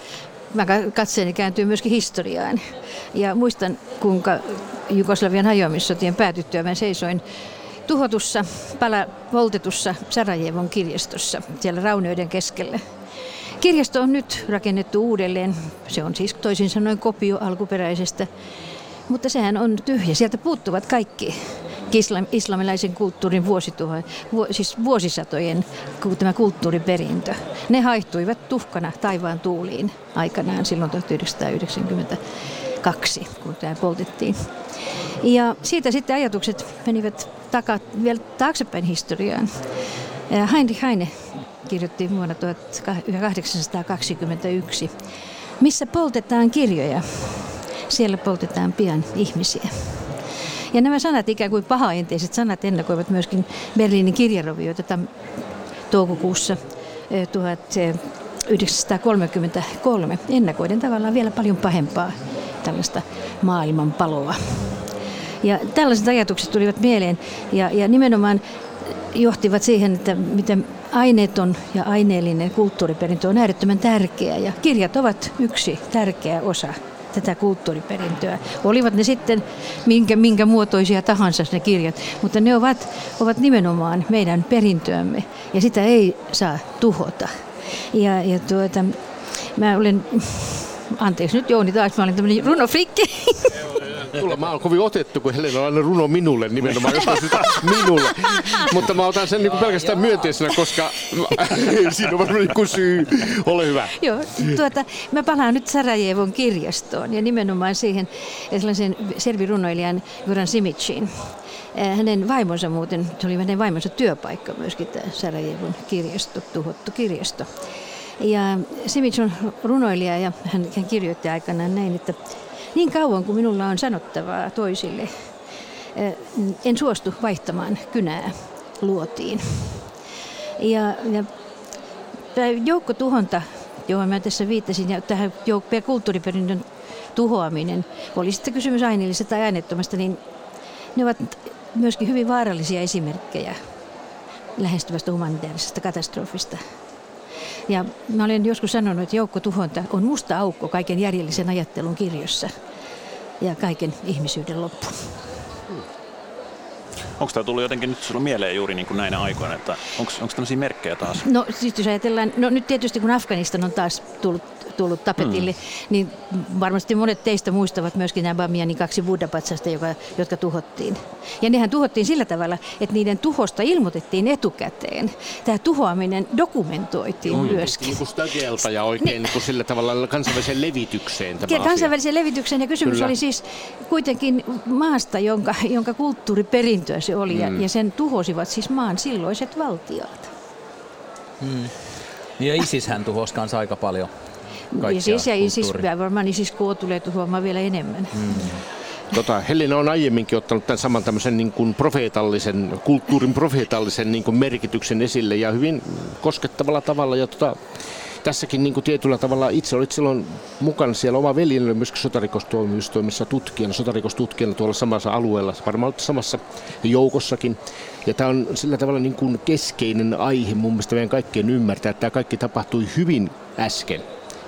mä katseeni kääntyy myöskin historiaan. Ja muistan, kuinka Jugoslavian hajoamissotien päätyttyä mä seisoin tuhotussa, pala poltetussa Sarajevon kirjastossa siellä raunioiden keskellä. Kirjasto on nyt rakennettu uudelleen. Se on siis toisin sanoen kopio alkuperäisestä, mutta sehän on tyhjä. Sieltä puuttuvat kaikki islamilaisen kulttuurin vuosituhan, vu, siis vuosisatojen tämä kulttuuriperintö. Ne haihtuivat tuhkana taivaan tuuliin aikanaan silloin 1992, kun tämä poltettiin. Ja siitä sitten ajatukset menivät taka, vielä taaksepäin historiaan. Heinrich Heine kirjoitti vuonna 1821, missä poltetaan kirjoja, siellä poltetaan pian ihmisiä. Ja nämä sanat, ikään kuin pahaenteiset sanat, ennakoivat myöskin Berliinin kirjarovioita toukokuussa 1933, eh, ennakoiden tavallaan vielä paljon pahempaa tällaista maailmanpaloa. Ja tällaiset ajatukset tulivat mieleen ja, ja nimenomaan johtivat siihen, että miten aineeton ja aineellinen kulttuuriperintö on äärettömän tärkeä ja kirjat ovat yksi tärkeä osa tätä kulttuuriperintöä. Olivat ne sitten minkä, minkä muotoisia tahansa ne kirjat, mutta ne ovat, ovat nimenomaan meidän perintöämme ja sitä ei saa tuhota. Ja, ja tuota, mä olen, anteeksi nyt Jouni taas, mä olen tämmöinen runofrikki. Tulla, mä oon kovin otettu, kun Helena on aina runo minulle nimenomaan, jos sitä minulle. Mutta mä otan sen niin pelkästään myönteisenä, koska siinä on varmaan joku syy. Ole hyvä. Joo, tuota, mä palaan nyt Sarajevon kirjastoon ja nimenomaan siihen sellaisen servirunoilijan Goran Simicin. Hänen vaimonsa muuten, se oli hänen vaimonsa työpaikka myöskin tämä Sarajevon kirjasto, tuhottu kirjasto. Ja Simic on runoilija ja hän, hän kirjoitti aikanaan näin, että niin kauan kuin minulla on sanottavaa toisille, eh, en suostu vaihtamaan kynää luotiin. Ja, ja joukkotuhonta, johon mä tässä viittasin, ja tähän jouk- kulttuuriperinnön tuhoaminen, oli sitten kysymys aineellisesta tai aineettomasta, niin ne ovat myöskin hyvin vaarallisia esimerkkejä lähestyvästä humanitaarisesta katastrofista. Ja mä olen joskus sanonut, että joukkotuhonta on musta aukko kaiken järjellisen ajattelun kirjossa ja kaiken ihmisyyden loppu. Onko tämä tullut jotenkin nyt sulla mieleen juuri niin kuin näinä aikoina, että onko tämmöisiä merkkejä taas? No siis jos ajatellaan, no nyt tietysti kun Afganistan on taas tullut tullut tapetille, mm. niin varmasti monet teistä muistavat myöskin nämä Bamianin kaksi buddha joka, jotka tuhottiin. Ja nehän tuhottiin sillä tavalla, että niiden tuhosta ilmoitettiin etukäteen. Tämä tuhoaminen dokumentoitiin mm. myöskin. Niin kuin ja oikein niin. Niin sillä tavalla kansainväliseen levitykseen tämä Kansainväliseen asia. levitykseen ja kysymys Kyllä. oli siis kuitenkin maasta, jonka, jonka kulttuuriperintöä se oli mm. ja, ja sen tuhosivat siis maan silloiset valtiot. Mm. Ja ISIS-hän tuhosi kanssa aika paljon ISIS ja ISIS, varmaan ISIS-K tulee tuhoamaan vielä enemmän. Mm. Tota, Helena on aiemminkin ottanut tämän saman tämmöisen niin kuin profeetallisen, kulttuurin profeetallisen niin kuin merkityksen esille ja hyvin koskettavalla tavalla. Ja tota, tässäkin niin kuin tietyllä tavalla itse olit silloin mukana siellä. Oma veli oli myöskin sotarikostuomioistuimessa tutkijana, sotarikostutkijana tuolla samassa alueella, varmaan samassa joukossakin. Ja tämä on sillä tavalla niin kuin keskeinen aihe mun mielestä meidän kaikkien ymmärtää, että tämä kaikki tapahtui hyvin äsken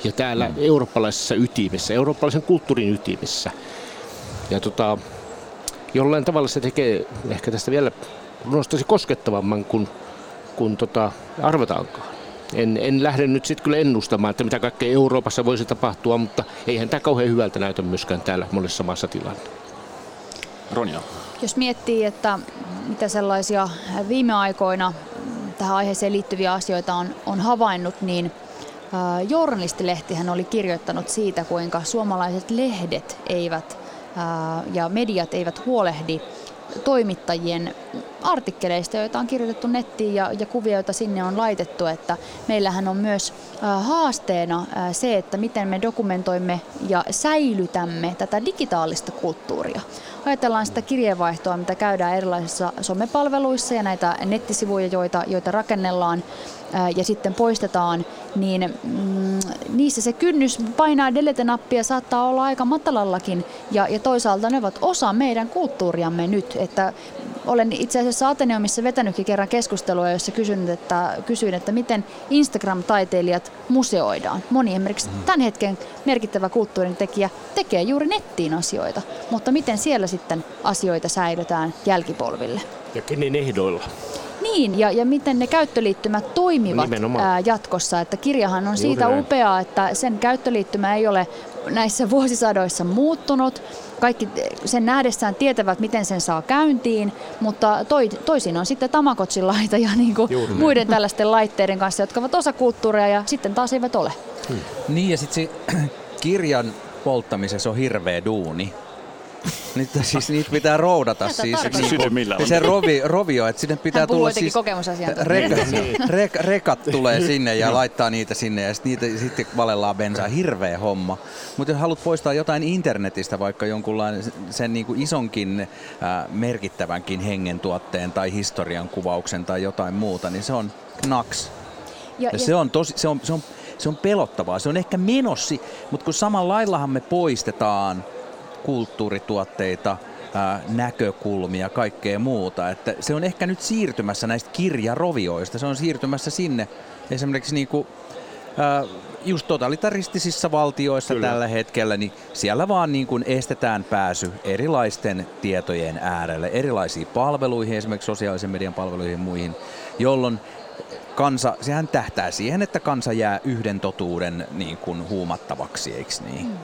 ja täällä mm. eurooppalaisessa ytimessä, eurooppalaisen kulttuurin ytimessä. Ja tota, jollain tavalla se tekee ehkä tästä vielä nostasi koskettavamman kuin, kuin tota, arvataankaan. En, en lähde nyt sitten kyllä ennustamaan, että mitä kaikkea Euroopassa voisi tapahtua, mutta eihän tämä kauhean hyvältä näytä myöskään täällä monessa maassa tilanne. Ronja. Jos miettii, että mitä sellaisia viime aikoina tähän aiheeseen liittyviä asioita on, on havainnut, niin – journalistilehtihän oli kirjoittanut siitä, kuinka suomalaiset lehdet eivät ja mediat eivät huolehdi toimittajien artikkeleista, joita on kirjoitettu nettiin ja, ja kuvia, joita sinne on laitettu, että meillähän on myös äh, haasteena äh, se, että miten me dokumentoimme ja säilytämme tätä digitaalista kulttuuria. Ajatellaan sitä kirjeenvaihtoa, mitä käydään erilaisissa somepalveluissa ja näitä nettisivuja, joita, joita rakennellaan ja sitten poistetaan, niin mm, niissä se kynnys painaa delete-nappia saattaa olla aika matalallakin ja, ja toisaalta ne ovat osa meidän kulttuuriamme nyt, että olen itse asiassa Ateneumissa vetänytkin kerran keskustelua, jossa kysyin, että, kysyin, että miten Instagram-taiteilijat museoidaan. Moni esimerkiksi mm. tämän hetken merkittävä kulttuurin tekijä tekee juuri nettiin asioita, mutta miten siellä sitten asioita säilytään jälkipolville? Ja kenen ehdoilla? Niin, ja, ja miten ne käyttöliittymät toimivat ää, jatkossa. Että kirjahan on siitä upeaa, että sen käyttöliittymä ei ole näissä vuosisadoissa muuttunut. Kaikki sen nähdessään tietävät, miten sen saa käyntiin, mutta toi, toisin on sitten Tamakotsin laita ja niin kuin muiden tällaisten laitteiden kanssa, jotka ovat osa kulttuuria ja sitten taas eivät ole. Hmm. Niin ja sitten kirjan polttamisessa on hirveä duuni. Niitä, siis niitä pitää roudata. siis, niin, se rovi, rovio, että sinne pitää tulla siis... Reka, rek, rekat tulee sinne ja laittaa niitä sinne ja sitten niitä sitten valellaan bensaa. Hirveä homma. Mutta jos haluat poistaa jotain internetistä, vaikka jonkunlainen sen niin kuin isonkin äh, merkittävänkin hengentuotteen tai historian kuvauksen tai jotain muuta, niin se on knaks. Ja, ja, ja se on tosi, se on, se on, se on pelottavaa. Se on ehkä menossi, mutta kun samalla laillahan me poistetaan – kulttuurituotteita, ää, näkökulmia, kaikkea muuta. Että se on ehkä nyt siirtymässä näistä kirjarovioista, se on siirtymässä sinne esimerkiksi niin kuin, ää, just totalitaristisissa valtioissa Kyllä. tällä hetkellä, niin siellä vaan niin kuin estetään pääsy erilaisten tietojen äärelle, erilaisiin palveluihin, esimerkiksi sosiaalisen median palveluihin ja muihin, jolloin kansa, sehän tähtää siihen, että kansa jää yhden totuuden niin kuin huumattavaksi, eikö niin? Mm.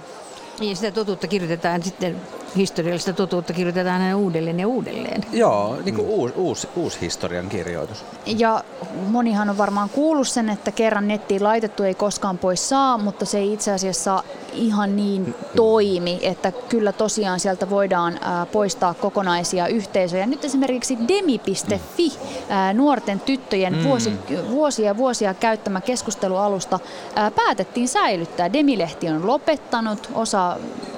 Niin, sitä totuutta kirjoitetaan sitten, historiallista totuutta kirjoitetaan aina uudelleen ja uudelleen. Joo, niin kuin mm. uusi, uusi, uusi historian kirjoitus. Ja monihan on varmaan kuullut sen, että kerran nettiin laitettu ei koskaan pois saa, mutta se ei itse asiassa ihan niin toimi, että kyllä tosiaan sieltä voidaan poistaa kokonaisia yhteisöjä. Nyt esimerkiksi demi.fi, nuorten tyttöjen mm. vuosi, vuosia ja vuosia käyttämä keskustelualusta, päätettiin säilyttää. Demilehti on lopettanut, osa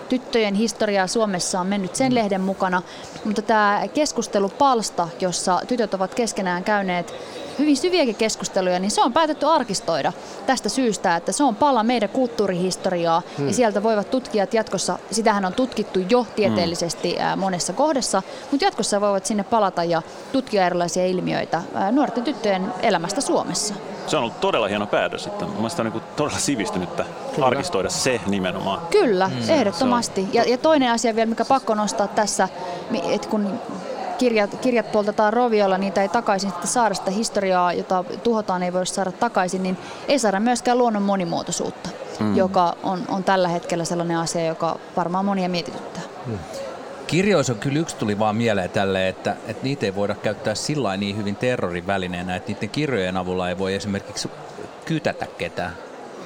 tyttöjen historiaa Suomessa on mennyt sen lehden mukana, mutta tämä keskustelupalsta, jossa tytöt ovat keskenään käyneet hyvin syviäkin keskusteluja, niin se on päätetty arkistoida tästä syystä, että se on pala meidän kulttuurihistoriaa hmm. ja sieltä voivat tutkijat jatkossa, sitähän on tutkittu jo tieteellisesti hmm. monessa kohdassa, mutta jatkossa voivat sinne palata ja tutkia erilaisia ilmiöitä nuorten tyttöjen elämästä Suomessa. Se on ollut todella hieno päätös. Että mielestäni on niin todella sivistynyttä Kyllä. arkistoida se nimenomaan. Kyllä, mm. ehdottomasti. Ja, ja toinen asia vielä, mikä pakko nostaa tässä, että kun kirjat, kirjat poltetaan roviolla, niitä ei takaisin sitten saada sitä historiaa, jota tuhotaan ei voida saada takaisin, niin ei saada myöskään luonnon monimuotoisuutta, mm. joka on, on tällä hetkellä sellainen asia, joka varmaan monia mietityttää. Mm. Kirjoissa on kyllä yksi tuli vaan mieleen tälle, että, että niitä ei voida käyttää sillä niin hyvin terrorin välineenä, että niiden kirjojen avulla ei voi esimerkiksi kytätä ketään.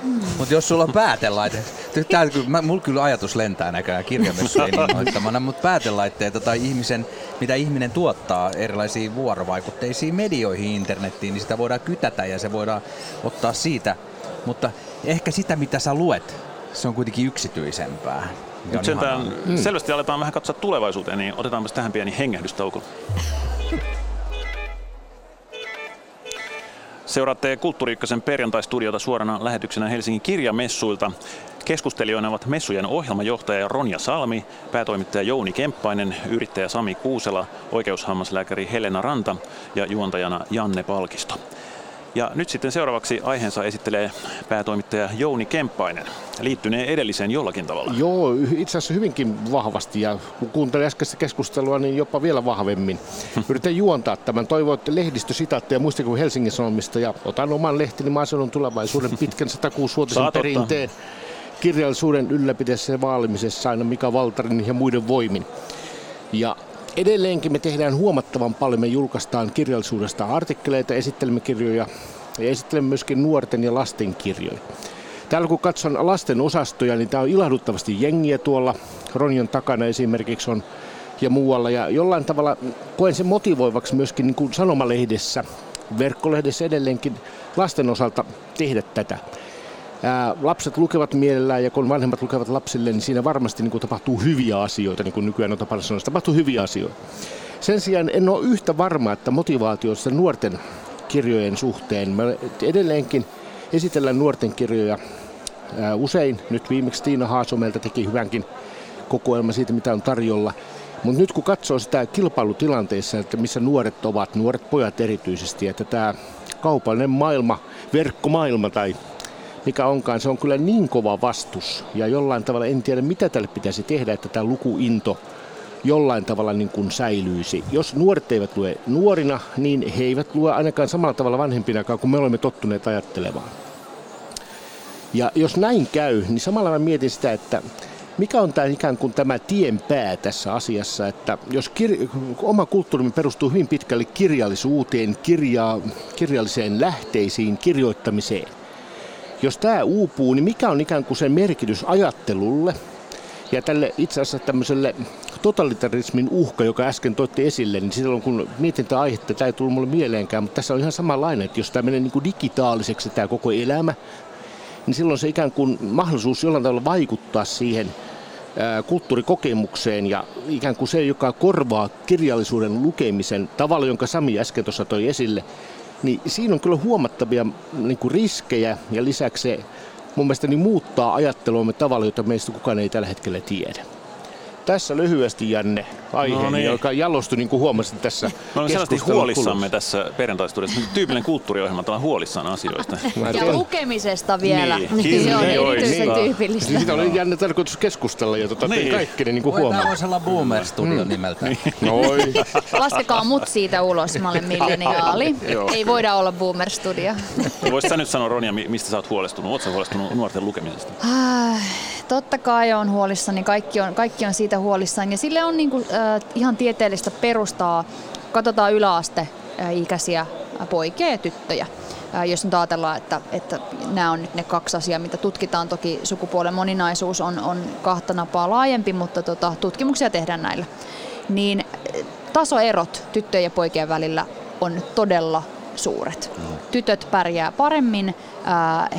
Mm. Mutta jos sulla on päätelaite, tää, mä, mulla kyllä ajatus lentää näköjään kirjamessujen innoittamana, mutta päätelaitteita tai ihmisen, mitä ihminen tuottaa erilaisiin vuorovaikutteisiin medioihin internettiin, niin sitä voidaan kytätä ja se voidaan ottaa siitä. Mutta ehkä sitä, mitä sä luet, se on kuitenkin yksityisempää. Nyt sentään mm. selvästi aletaan vähän katsoa tulevaisuuteen, niin otetaanpa tähän pieni hengähdystauko. Seuraatte Kulttuuri Ykkösen perjantaistudiota suorana lähetyksenä Helsingin kirjamessuilta. Keskustelijoina ovat messujen ohjelmajohtaja Ronja Salmi, päätoimittaja Jouni Kemppainen, yrittäjä Sami Kuusela, oikeushammaslääkäri Helena Ranta ja juontajana Janne Palkisto. Ja nyt sitten seuraavaksi aiheensa esittelee päätoimittaja Jouni Kemppainen. Liittyneen edelliseen jollakin tavalla. Joo, itse asiassa hyvinkin vahvasti ja kun kuuntelin äskeistä keskustelua, niin jopa vielä vahvemmin. Yritän juontaa tämän. Toivon, että lehdistösitaatteja muistiko Helsingin Sanomista ja otan oman lehtini maaseudun tulevaisuuden pitkän 106-vuotisen perinteen kirjallisuuden ylläpidessä ja vaalimisessa aina Mika Valtarin ja muiden voimin. Ja Edelleenkin me tehdään huomattavan paljon. Me julkaistaan kirjallisuudesta artikkeleita, esittelemme kirjoja ja esittelemme myöskin nuorten ja lasten kirjoja. Täällä kun katson lasten osastoja, niin tämä on ilahduttavasti jengiä tuolla. Ronjon takana esimerkiksi on ja muualla. Ja jollain tavalla koen sen motivoivaksi myöskin niin kuin sanomalehdessä, verkkolehdessä edelleenkin lasten osalta tehdä tätä. Ää, lapset lukevat mielellään ja kun vanhemmat lukevat lapsille, niin siinä varmasti niin kuin tapahtuu hyviä asioita, niin kuin nykyään on tapana sanoa, tapahtuu hyviä asioita. Sen sijaan en ole yhtä varma, että motivaatiossa nuorten kirjojen suhteen. Me edelleenkin esitellään nuorten kirjoja ää, usein. Nyt viimeksi Tiina Haasomelta teki hyvänkin kokoelma siitä, mitä on tarjolla. Mutta nyt kun katsoo sitä kilpailutilanteessa, että missä nuoret ovat, nuoret pojat erityisesti, että tämä kaupallinen maailma, verkkomaailma tai mikä onkaan, se on kyllä niin kova vastus. Ja jollain tavalla en tiedä, mitä tälle pitäisi tehdä, että tämä lukuinto jollain tavalla niin kuin säilyisi. Jos nuoret eivät lue nuorina, niin he eivät lue ainakaan samalla tavalla vanhempina kuin me olemme tottuneet ajattelemaan. Ja jos näin käy, niin samalla mä mietin sitä, että mikä on tämä ikään kuin tämä tienpää tässä asiassa, että jos kir- oma kulttuurimme perustuu hyvin pitkälle kirjallisuuteen, kirja- kirjalliseen lähteisiin, kirjoittamiseen, jos tämä uupuu, niin mikä on ikään kuin sen merkitys ajattelulle? Ja tälle itse asiassa tämmöiselle totalitarismin uhka, joka äsken toitte esille, niin silloin kun mietin tätä aihetta, tämä ei tullut mulle mieleenkään, mutta tässä on ihan samanlainen, että jos tämä menee niin kuin digitaaliseksi tämä koko elämä, niin silloin se ikään kuin mahdollisuus jollain tavalla vaikuttaa siihen kulttuurikokemukseen ja ikään kuin se, joka korvaa kirjallisuuden lukemisen tavalla, jonka Sami äsken tuossa toi esille, niin siinä on kyllä huomattavia niin kuin riskejä ja lisäksi se mun mielestä niin muuttaa ajatteluamme tavalla, jota meistä kukaan ei tällä hetkellä tiedä. Tässä lyhyesti Janne aiheeni, no niin. joka jalostui niin kuin huomasin tässä Me olemme selvästi huolissamme tässä perjantaistuudessa. Tyypillinen kulttuuriohjelma, on huolissaan asioista. ja lukemisesta vielä. Niin, niin, se on niin, erityisen niin, tyypillistä. Niin, sitä oli Janne tarkoitus keskustella ja tota, niin. kaikki ne niin kuin huomaa. Tämä voisi olla Boomer Studio mm. nimeltä. Niin. Noi. Laskekaa mut siitä ulos, mä olen milleniaali. ei voida olla Boomer Studio. Voisit sä nyt sanoa Ronja, mistä sä oot huolestunut? Oletko huolestunut nuorten lukemisesta? Totta kai on huolissani. Kaikki on, kaikki on siitä huolissaan. Ja sille on niinku, äh, ihan tieteellistä perustaa. Katsotaan yläaste äh, ikäisiä poikia ja tyttöjä. Äh, jos nyt ajatellaan, että, että nämä on nyt ne kaksi asiaa, mitä tutkitaan. Toki sukupuolen moninaisuus on, on kahta napaa laajempi, mutta tota, tutkimuksia tehdään näillä. Niin tasoerot tyttöjen ja poikien välillä on todella suuret. Mm. Tytöt pärjää paremmin,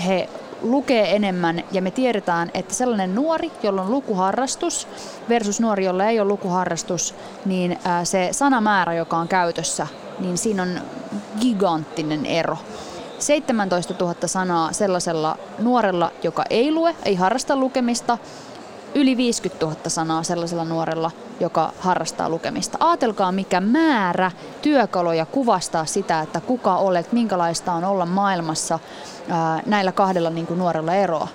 he lukee enemmän ja me tiedetään, että sellainen nuori, jolla on lukuharrastus versus nuori, jolla ei ole lukuharrastus, niin se sanamäärä, joka on käytössä, niin siinä on giganttinen ero. 17 000 sanaa sellaisella nuorella, joka ei lue, ei harrasta lukemista, yli 50 000 sanaa sellaisella nuorella, joka harrastaa lukemista. Aatelkaa, mikä määrä työkaluja kuvastaa sitä, että kuka olet, minkälaista on olla maailmassa ää, näillä kahdella niin kuin nuorella eroa.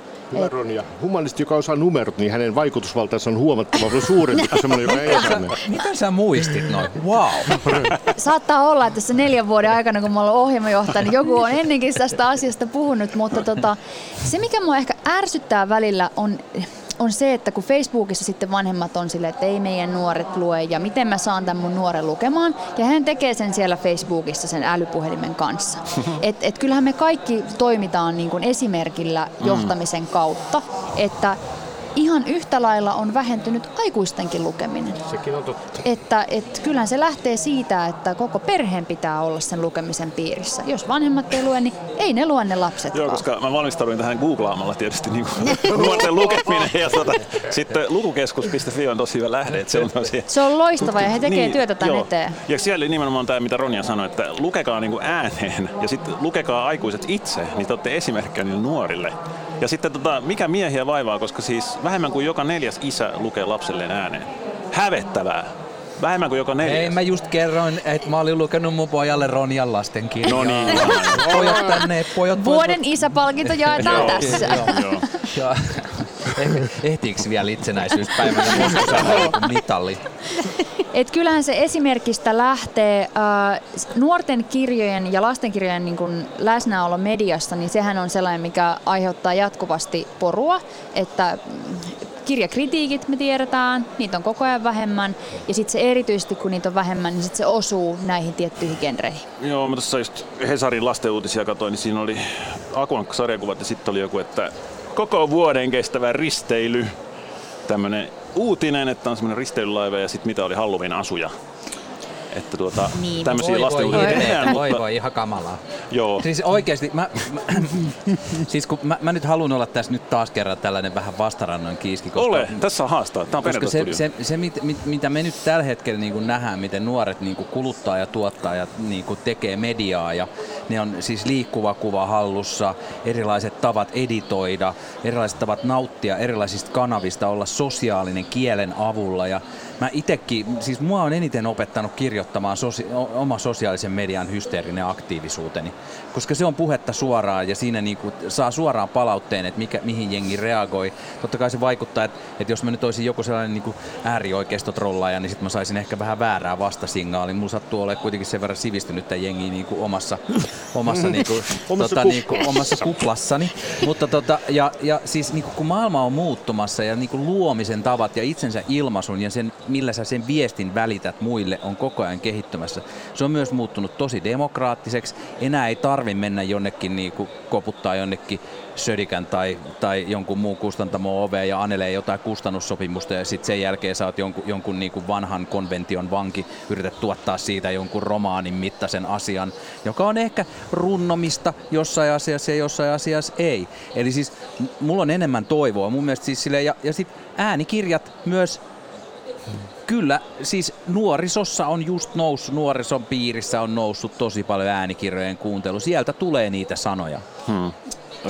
Ronja. Humanisti, joka osaa numerot, niin hänen vaikutusvaltaansa on huomattavasti suurempi kuin semmoinen, joka ei osaa. Miten sä muistit noin? Wow. Saattaa olla, että tässä neljän vuoden aikana, kun mä olen ohjelmajohtaja, niin joku on ennenkin tästä asiasta puhunut, mutta tota, se mikä mua ehkä ärsyttää välillä on on se, että kun Facebookissa sitten vanhemmat on silleen, että ei meidän nuoret lue ja miten mä saan tämän mun nuoren lukemaan. Ja hän tekee sen siellä Facebookissa sen älypuhelimen kanssa. Et, et kyllähän me kaikki toimitaan niin kuin esimerkillä johtamisen kautta, että ihan yhtä lailla on vähentynyt aikuistenkin lukeminen. Sekin on totta. Että, et kyllähän se lähtee siitä, että koko perheen pitää olla sen lukemisen piirissä. Jos vanhemmat ei lue, niin ei ne lue ne lapset Joo, koska mä valmistauduin tähän googlaamalla tietysti niin kuin nuorten lukeminen. Ja tota, sitten lukukeskus.fi on tosi hyvä lähde. Että se, on tosi... Se on loistava ja he tekee niin, työtä tämän joo. eteen. Ja siellä oli nimenomaan tämä, mitä Ronja sanoi, että lukekaa niin kuin ääneen ja sitten lukekaa aikuiset itse, niin te olette esimerkkejä niille nuorille. Ja sitten tota, mikä miehiä vaivaa, koska siis vähemmän kuin joka neljäs isä lukee lapselleen ääneen. Hävettävää. Vähemmän kuin joka neljäs. Ei, mä just kerroin, että mä olin lukenut mun pojalle Ronian lastenkirjaa. No niin. Pojat tänne, pojat Vuoden isäpalkinto jaetaan Joo. tässä. Joo. Ja, eh- ehtiikö vielä itsenäisyyspäivänä mitalli? Et kyllähän se esimerkistä lähtee äh, nuorten kirjojen ja lastenkirjojen niin kun läsnäolo mediassa, niin sehän on sellainen, mikä aiheuttaa jatkuvasti porua, että mm, kirjakritiikit me tiedetään, niitä on koko ajan vähemmän, ja sitten se erityisesti kun niitä on vähemmän, niin sitten se osuu näihin tiettyihin genreihin. Joo, mä tuossa just Hesarin lastenuutisia katsoin, niin siinä oli Akuankka sarjakuvat ja sitten oli joku, että koko vuoden kestävä risteily. Tämmönen uutinen, että on semmoinen risteilylaiva ja sitten mitä oli Halloween asuja. Että tuota, Niin, tämmöisiä Voi voi, lastenuutisia tehdään, hirveetä, voi mutta voi, ihan kamalaa. joo. Siis oikeesti, mä, mä, siis kun mä, mä nyt haluan olla tässä nyt taas kerran tällainen vähän vastarannoin kiiski, koska Ole, tässä on haastaa. Tämä on Koska se, se, se mit, mit, mitä me nyt tällä hetkellä niin kuin nähdään, miten nuoret niin kuin kuluttaa ja tuottaa ja niin kuin tekee mediaa ja ne on siis liikkuva kuva hallussa, erilaiset tavat editoida, erilaiset tavat nauttia erilaisista kanavista, olla sosiaalinen kielen avulla ja mä itekin, siis mua on eniten opettanut kirjoittamaan sosi, oma sosiaalisen median hysteerinen aktiivisuuteni, koska se on puhetta suoraan ja siinä niinku saa suoraan palautteen, että mikä, mihin jengi reagoi. Totta kai se vaikuttaa, että, että jos mä nyt olisin joku sellainen niinku äärioikeistotrollaaja, niin sitten mä saisin ehkä vähän väärää vastasignaalia. Mulla sattuu olemaan kuitenkin sen verran sivistynyttä jengiä niinku omassa, omassa, niinku, Omassa tota, niinku, kuplassa. omassa kuplassani. Mutta tota, ja, ja siis niinku, kun maailma on muuttumassa ja niinku luomisen tavat ja itsensä ilmaisun ja sen, millä sä sen viestin välität muille on koko ajan kehittymässä. Se on myös muuttunut tosi demokraattiseksi. Enää ei tarvi mennä jonnekin niinku, koputtaa jonnekin Södikän tai, tai jonkun muun kustantamo oveen ja anelee jotain kustannussopimusta ja sitten sen jälkeen sä oot jonkun, jonkun niinku vanhan konvention vanki, yrität tuottaa siitä jonkun romaanin mittaisen asian, joka on ehkä runnomista jossain asiassa ja jossain asiassa ei. Eli siis mulla on enemmän toivoa mun mielestä siis silleen, ja, ja sitten äänikirjat myös Kyllä, siis nuorisossa on just noussut, nuorison piirissä on noussut tosi paljon äänikirjojen kuuntelu. Sieltä tulee niitä sanoja.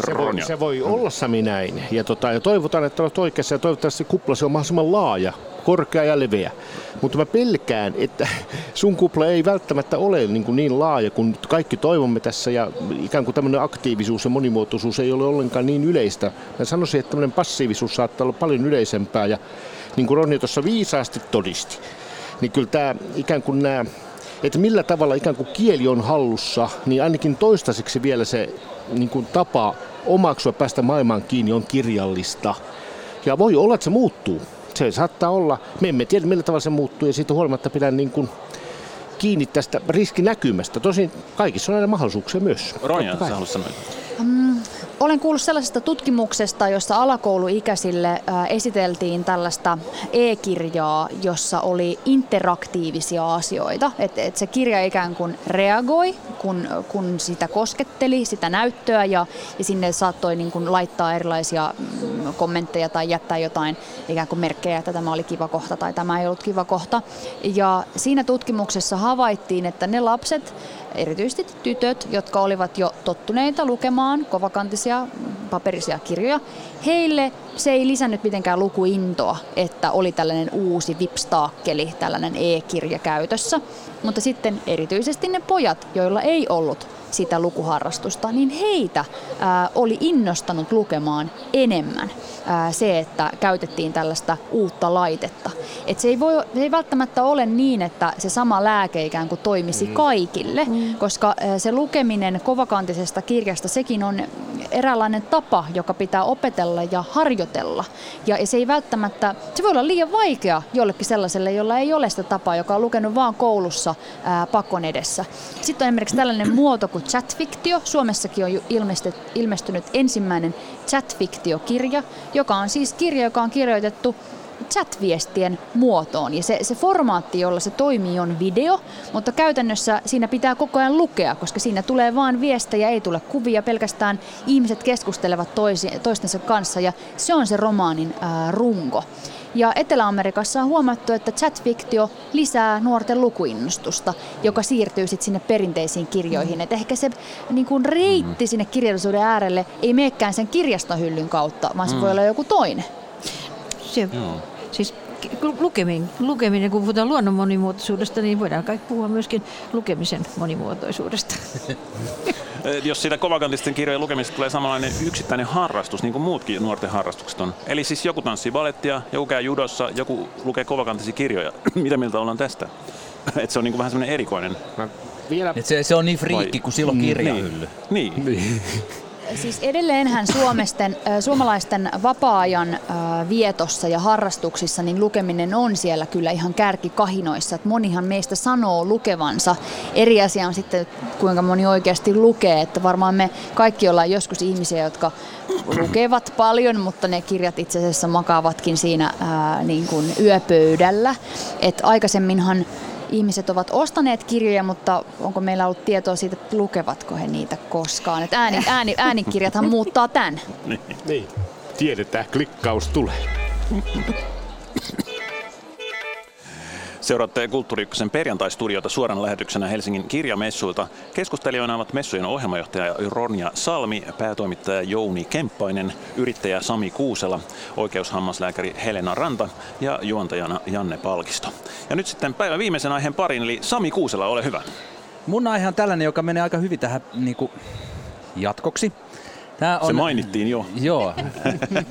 Se voi, se voi olla Sami näin. Ja, tota, ja toivotaan, että olet oikeassa ja toivottavasti se kupla se on mahdollisimman laaja, korkea ja leveä. Mutta mä pelkään, että sun kupla ei välttämättä ole niin, kuin niin laaja kuin kaikki toivomme tässä ja ikään kuin tämmöinen aktiivisuus ja monimuotoisuus ei ole ollenkaan niin yleistä. Mä sanoisin, että tämmöinen passiivisuus saattaa olla paljon yleisempää ja niin kuin Ronja tuossa viisaasti todisti, niin kyllä tämä ikään kuin nämä että millä tavalla ikään kuin kieli on hallussa, niin ainakin toistaiseksi vielä se niin kuin tapa omaksua päästä maailmaan kiinni on kirjallista. Ja voi olla, että se muuttuu. Se saattaa olla. Me emme tiedä, millä tavalla se muuttuu ja siitä huolimatta pidän niin kuin kiinni tästä riskinäkymästä. Tosin kaikissa on aina mahdollisuuksia myös. Ronja, sä haluaisit sanoa. Olen kuullut sellaisesta tutkimuksesta, jossa alakouluikäisille esiteltiin tällaista e-kirjaa, jossa oli interaktiivisia asioita. Että et se kirja ikään kuin reagoi, kun, kun sitä kosketteli, sitä näyttöä ja, ja sinne saattoi niin kuin laittaa erilaisia mm, kommentteja tai jättää jotain ikään kuin merkkejä, että tämä oli kiva kohta tai tämä ei ollut kiva kohta. Ja siinä tutkimuksessa havaittiin, että ne lapset, erityisesti tytöt, jotka olivat jo tottuneita lukemaan kovakantisia paperisia kirjoja. Heille se ei lisännyt mitenkään lukuintoa, että oli tällainen uusi vipstaakkeli, tällainen e-kirja käytössä. Mutta sitten erityisesti ne pojat, joilla ei ollut sitä lukuharrastusta, niin heitä ää, oli innostanut lukemaan enemmän ää, se, että käytettiin tällaista uutta laitetta. Et se, ei voi, se ei välttämättä ole niin, että se sama lääke ikään kuin toimisi mm. kaikille, mm. koska ää, se lukeminen kovakantisesta kirjasta, sekin on eräänlainen tapa, joka pitää opetella ja harjoitella. Ja, se ei välttämättä, se voi olla liian vaikea jollekin sellaiselle, jolla ei ole sitä tapaa, joka on lukenut vaan koulussa ää, pakon edessä. Sitten on esimerkiksi tällainen muoto kuin chatfiktio. Suomessakin on ilmestynyt ensimmäinen chatfiktiokirja, joka on siis kirja, joka on kirjoitettu chat-viestien muotoon. Ja se, se formaatti, jolla se toimii, on video, mutta käytännössä siinä pitää koko ajan lukea, koska siinä tulee vain viestejä, ei tule kuvia, pelkästään ihmiset keskustelevat toisi, toistensa kanssa ja se on se romaanin ää, runko. Ja Etelä-Amerikassa on huomattu, että chatfiktio lisää nuorten lukuinnostusta, joka siirtyy sitten sinne perinteisiin kirjoihin. Et ehkä se niin kuin reitti mm. sinne kirjallisuuden äärelle ei meekään sen kirjastohyllyn kautta, vaan se mm. voi olla joku toinen. Se, siis lukeminen, lukeminen, kun puhutaan luonnon monimuotoisuudesta, niin voidaan kaikki puhua myöskin lukemisen monimuotoisuudesta. Jos siitä kovakantisten kirjojen lukemista tulee samanlainen yksittäinen harrastus, niin kuin muutkin nuorten harrastukset on. Eli siis joku tanssii balettia, joku käy judossa, joku lukee kovakantisia kirjoja. Mitä mieltä ollaan tästä? että se on niin kuin vähän semmoinen erikoinen. vielä... Et se, se on niin friikki, kun silloin kirjahylly. Niin. niin. Siis edelleenhän suomesten, suomalaisten vapaa-ajan vietossa ja harrastuksissa niin lukeminen on siellä kyllä ihan kärkikahinoissa. Että monihan meistä sanoo lukevansa. Eri asia on sitten, kuinka moni oikeasti lukee. Että varmaan me kaikki ollaan joskus ihmisiä, jotka lukevat paljon, mutta ne kirjat itse asiassa makaavatkin siinä ää, niin kuin yöpöydällä. että aikaisemminhan ihmiset ovat ostaneet kirjoja, mutta onko meillä ollut tietoa siitä, että lukevatko he niitä koskaan? Että ääni, ääni, äänikirjathan muuttaa tämän. Niin. niin. Tiedetään, klikkaus tulee. Seuraatte Kulttuuri perjantaistudiota suoran lähetyksenä Helsingin kirjamessuilta. Keskustelijoina ovat messujen ohjelmajohtaja Ronja Salmi, päätoimittaja Jouni Kemppainen, yrittäjä Sami Kuusela, oikeushammaslääkäri Helena Ranta ja juontajana Janne Palkisto. Ja nyt sitten päivän viimeisen aiheen parin, eli Sami Kuusela, ole hyvä. Mun aihe on tällainen, joka menee aika hyvin tähän niin kuin jatkoksi. Tää on, Se mainittiin jo. Joo.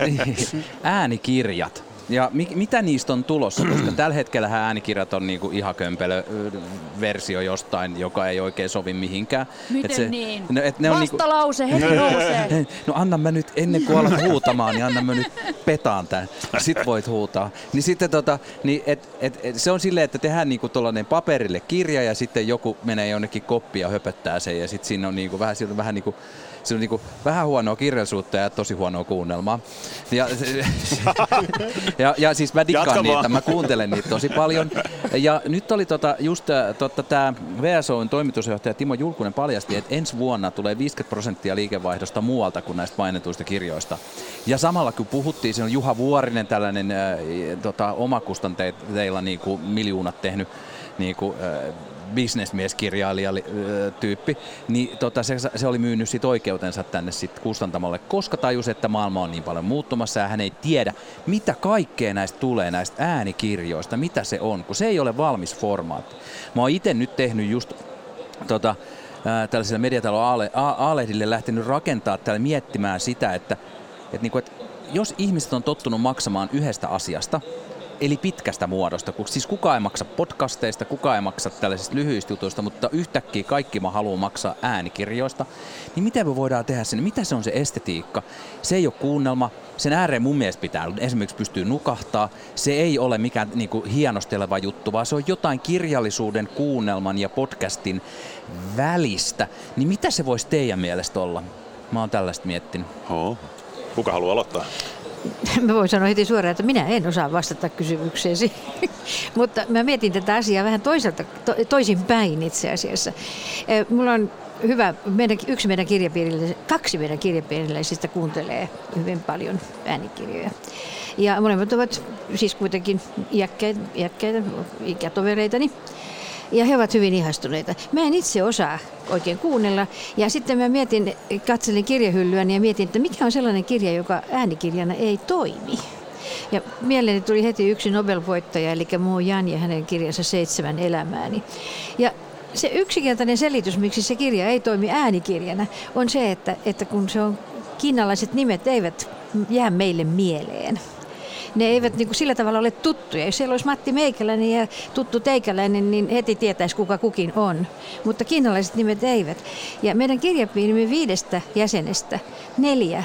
Äänikirjat. Ja mi- mitä niistä on tulossa? Koska tällä hetkellä äänikirjat on niinku ihan kömpelö versio jostain, joka ei oikein sovi mihinkään. Miten et se, niin? No, et ne Vastalause on niinku, heti nousee. No anna mä nyt, ennen kuin alat huutamaan, niin anna mä nyt petaan tämän. Sit voit huutaa. Niin sitten tota, niin et, et, et, se on silleen, että tehdään niinku tuollainen paperille kirja ja sitten joku menee jonnekin koppia ja höpöttää sen ja sitten siinä on niinku vähän, vähän niinku se on niinku vähän huonoa kirjallisuutta ja tosi huonoa kuunnelmaa. Ja, ja, ja siis mä dikkaan niitä, mä kuuntelen niitä tosi paljon. Ja nyt oli tota, just äh, tota, tämä VSOn toimitusjohtaja Timo Julkunen paljasti, että ensi vuonna tulee 50 prosenttia liikevaihdosta muualta kuin näistä mainituista kirjoista. Ja samalla kun puhuttiin, se on Juha Vuorinen tällainen äh, tota, omakustanteilla niin kuin miljoonat tehnyt niin kuin, äh, bisnesmieskirjailija-tyyppi, niin tota, se, se, oli myynyt sit oikeutensa tänne sit kustantamolle, koska tajus, että maailma on niin paljon muuttumassa ja hän ei tiedä, mitä kaikkea näistä tulee, näistä äänikirjoista, mitä se on, kun se ei ole valmis formaatti. Mä oon itse nyt tehnyt just tota, ää, tällaiselle mediatalon lähtenyt rakentaa täällä miettimään sitä, että, että, niinku, että jos ihmiset on tottunut maksamaan yhdestä asiasta, eli pitkästä muodosta. Siis kukaan ei maksa podcasteista, kukaan ei maksa tällaisista lyhyistä jutuista, mutta yhtäkkiä kaikki mä haluan maksaa äänikirjoista. Niin miten me voidaan tehdä sen? Mitä se on se estetiikka? Se ei ole kuunnelma. Sen ääreen mun mielestä pitää esimerkiksi pystyä nukahtaa. Se ei ole mikään niin kuin, hienosteleva juttu, vaan se on jotain kirjallisuuden, kuunnelman ja podcastin välistä. Niin mitä se voisi teidän mielestä olla? Mä oon tällaista miettinyt. Oh. Kuka haluaa aloittaa? Mä voin sanoa heti suoraan, että minä en osaa vastata kysymykseesi. Mutta mä mietin tätä asiaa vähän toiselta, to, toisin päin itse asiassa. Mulla on hyvä, meidän, yksi meidän kaksi meidän kirjapiirillisistä kuuntelee hyvin paljon äänikirjoja. Ja molemmat ovat siis kuitenkin iäkkäitä, iäkkäitä ikätovereitani. Ja he ovat hyvin ihastuneita. Mä en itse osaa oikein kuunnella. Ja sitten mä mietin, katselin kirjahyllyäni ja mietin, että mikä on sellainen kirja, joka äänikirjana ei toimi. Ja mieleeni tuli heti yksi Nobel-voittaja, eli Mo Jan ja hänen kirjansa Seitsemän elämääni. Ja se yksinkertainen selitys, miksi se kirja ei toimi äänikirjana, on se, että, että kun se on, kiinalaiset nimet eivät jää meille mieleen ne eivät niin kuin sillä tavalla ole tuttuja. Jos siellä olisi Matti Meikäläinen ja tuttu Teikäläinen, niin heti tietäisi kuka kukin on. Mutta kiinalaiset nimet eivät. Ja meidän kirjapiirimme viidestä jäsenestä neljä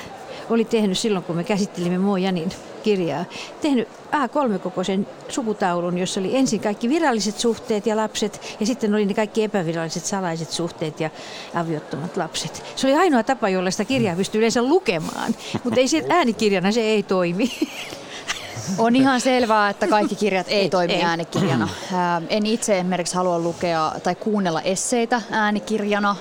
oli tehnyt silloin, kun me käsittelimme Mo Janin kirjaa, tehnyt A3-kokoisen sukutaulun, jossa oli ensin kaikki viralliset suhteet ja lapset, ja sitten oli ne kaikki epäviralliset salaiset suhteet ja aviottomat lapset. Se oli ainoa tapa, jolla sitä kirjaa pystyy yleensä lukemaan, mutta ei se äänikirjana se ei toimi. On ihan selvää, että kaikki kirjat ei toimi ei. äänikirjana. En itse esimerkiksi halua lukea tai kuunnella esseitä äänikirjana.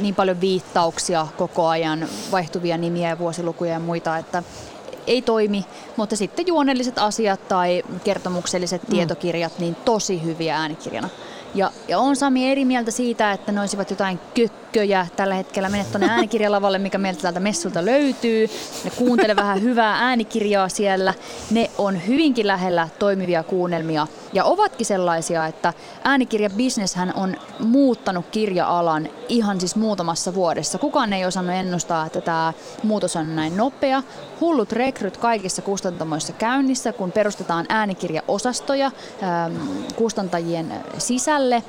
Niin paljon viittauksia koko ajan, vaihtuvia nimiä ja vuosilukuja ja muita, että ei toimi, mutta sitten juonelliset asiat tai kertomukselliset mm. tietokirjat, niin tosi hyviä äänikirjana. Ja, ja on Sami eri mieltä siitä, että ne olisivat jotain kökköjä tällä hetkellä. Mene tuonne äänikirjalavalle, mikä meiltä täältä messulta löytyy. Ne kuuntele vähän hyvää äänikirjaa siellä. Ne on hyvinkin lähellä toimivia kuunnelmia ja ovatkin sellaisia, että äänikirjabisneshän on muuttanut kirja-alan ihan siis muutamassa vuodessa. Kukaan ei osannut ennustaa, että tämä muutos on näin nopea. Hullut rekryt kaikissa kustantamoissa käynnissä, kun perustetaan äänikirjaosastoja ähm, kustantajien sisälle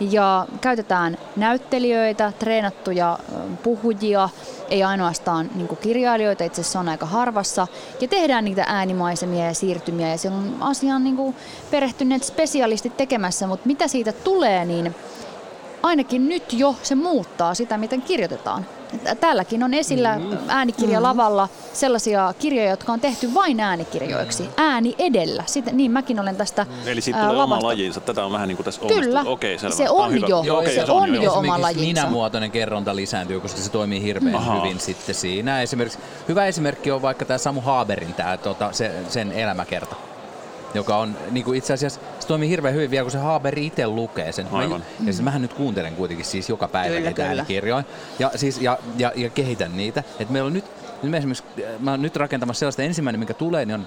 ja käytetään näyttelijöitä, treenattuja puhujia, ei ainoastaan niin kirjailijoita, itse asiassa on aika harvassa, ja tehdään niitä äänimaisemia ja siirtymiä, ja siellä on asiaan niin perehtyneet spesialistit tekemässä, mutta mitä siitä tulee, niin ainakin nyt jo se muuttaa sitä, miten kirjoitetaan. Täälläkin on esillä mm. äänikirjalavalla sellaisia kirjoja, jotka on tehty vain äänikirjoiksi. Ääni edellä. Sitten, niin mäkin olen tästä Eli siitä tulee lavasta. oma lajinsa. Tätä on vähän niin kuin tässä Kyllä, Okei, selvä. se on jo. Joo, okay, se, se on, on jo oma lajinsa. Minämuotoinen kerronta lisääntyy, koska se toimii hirveän Aha. hyvin sitten siinä. Esimerkiksi, hyvä esimerkki on vaikka tämä Samu Haaberin tämä, tota, se, sen elämäkerta joka on niin kuin itse asiassa, se toimii hirveän hyvin vielä, kun se Haber itse lukee sen. Aivan. Mä, ja siis mähän nyt kuuntelen kuitenkin siis joka päivä kyllä, niitä äänikirjoja ja, siis, ja, ja, ja, kehitän niitä. Et meillä on nyt, nyt esimerkiksi, mä oon nyt rakentamassa sellaista ensimmäinen, mikä tulee, niin on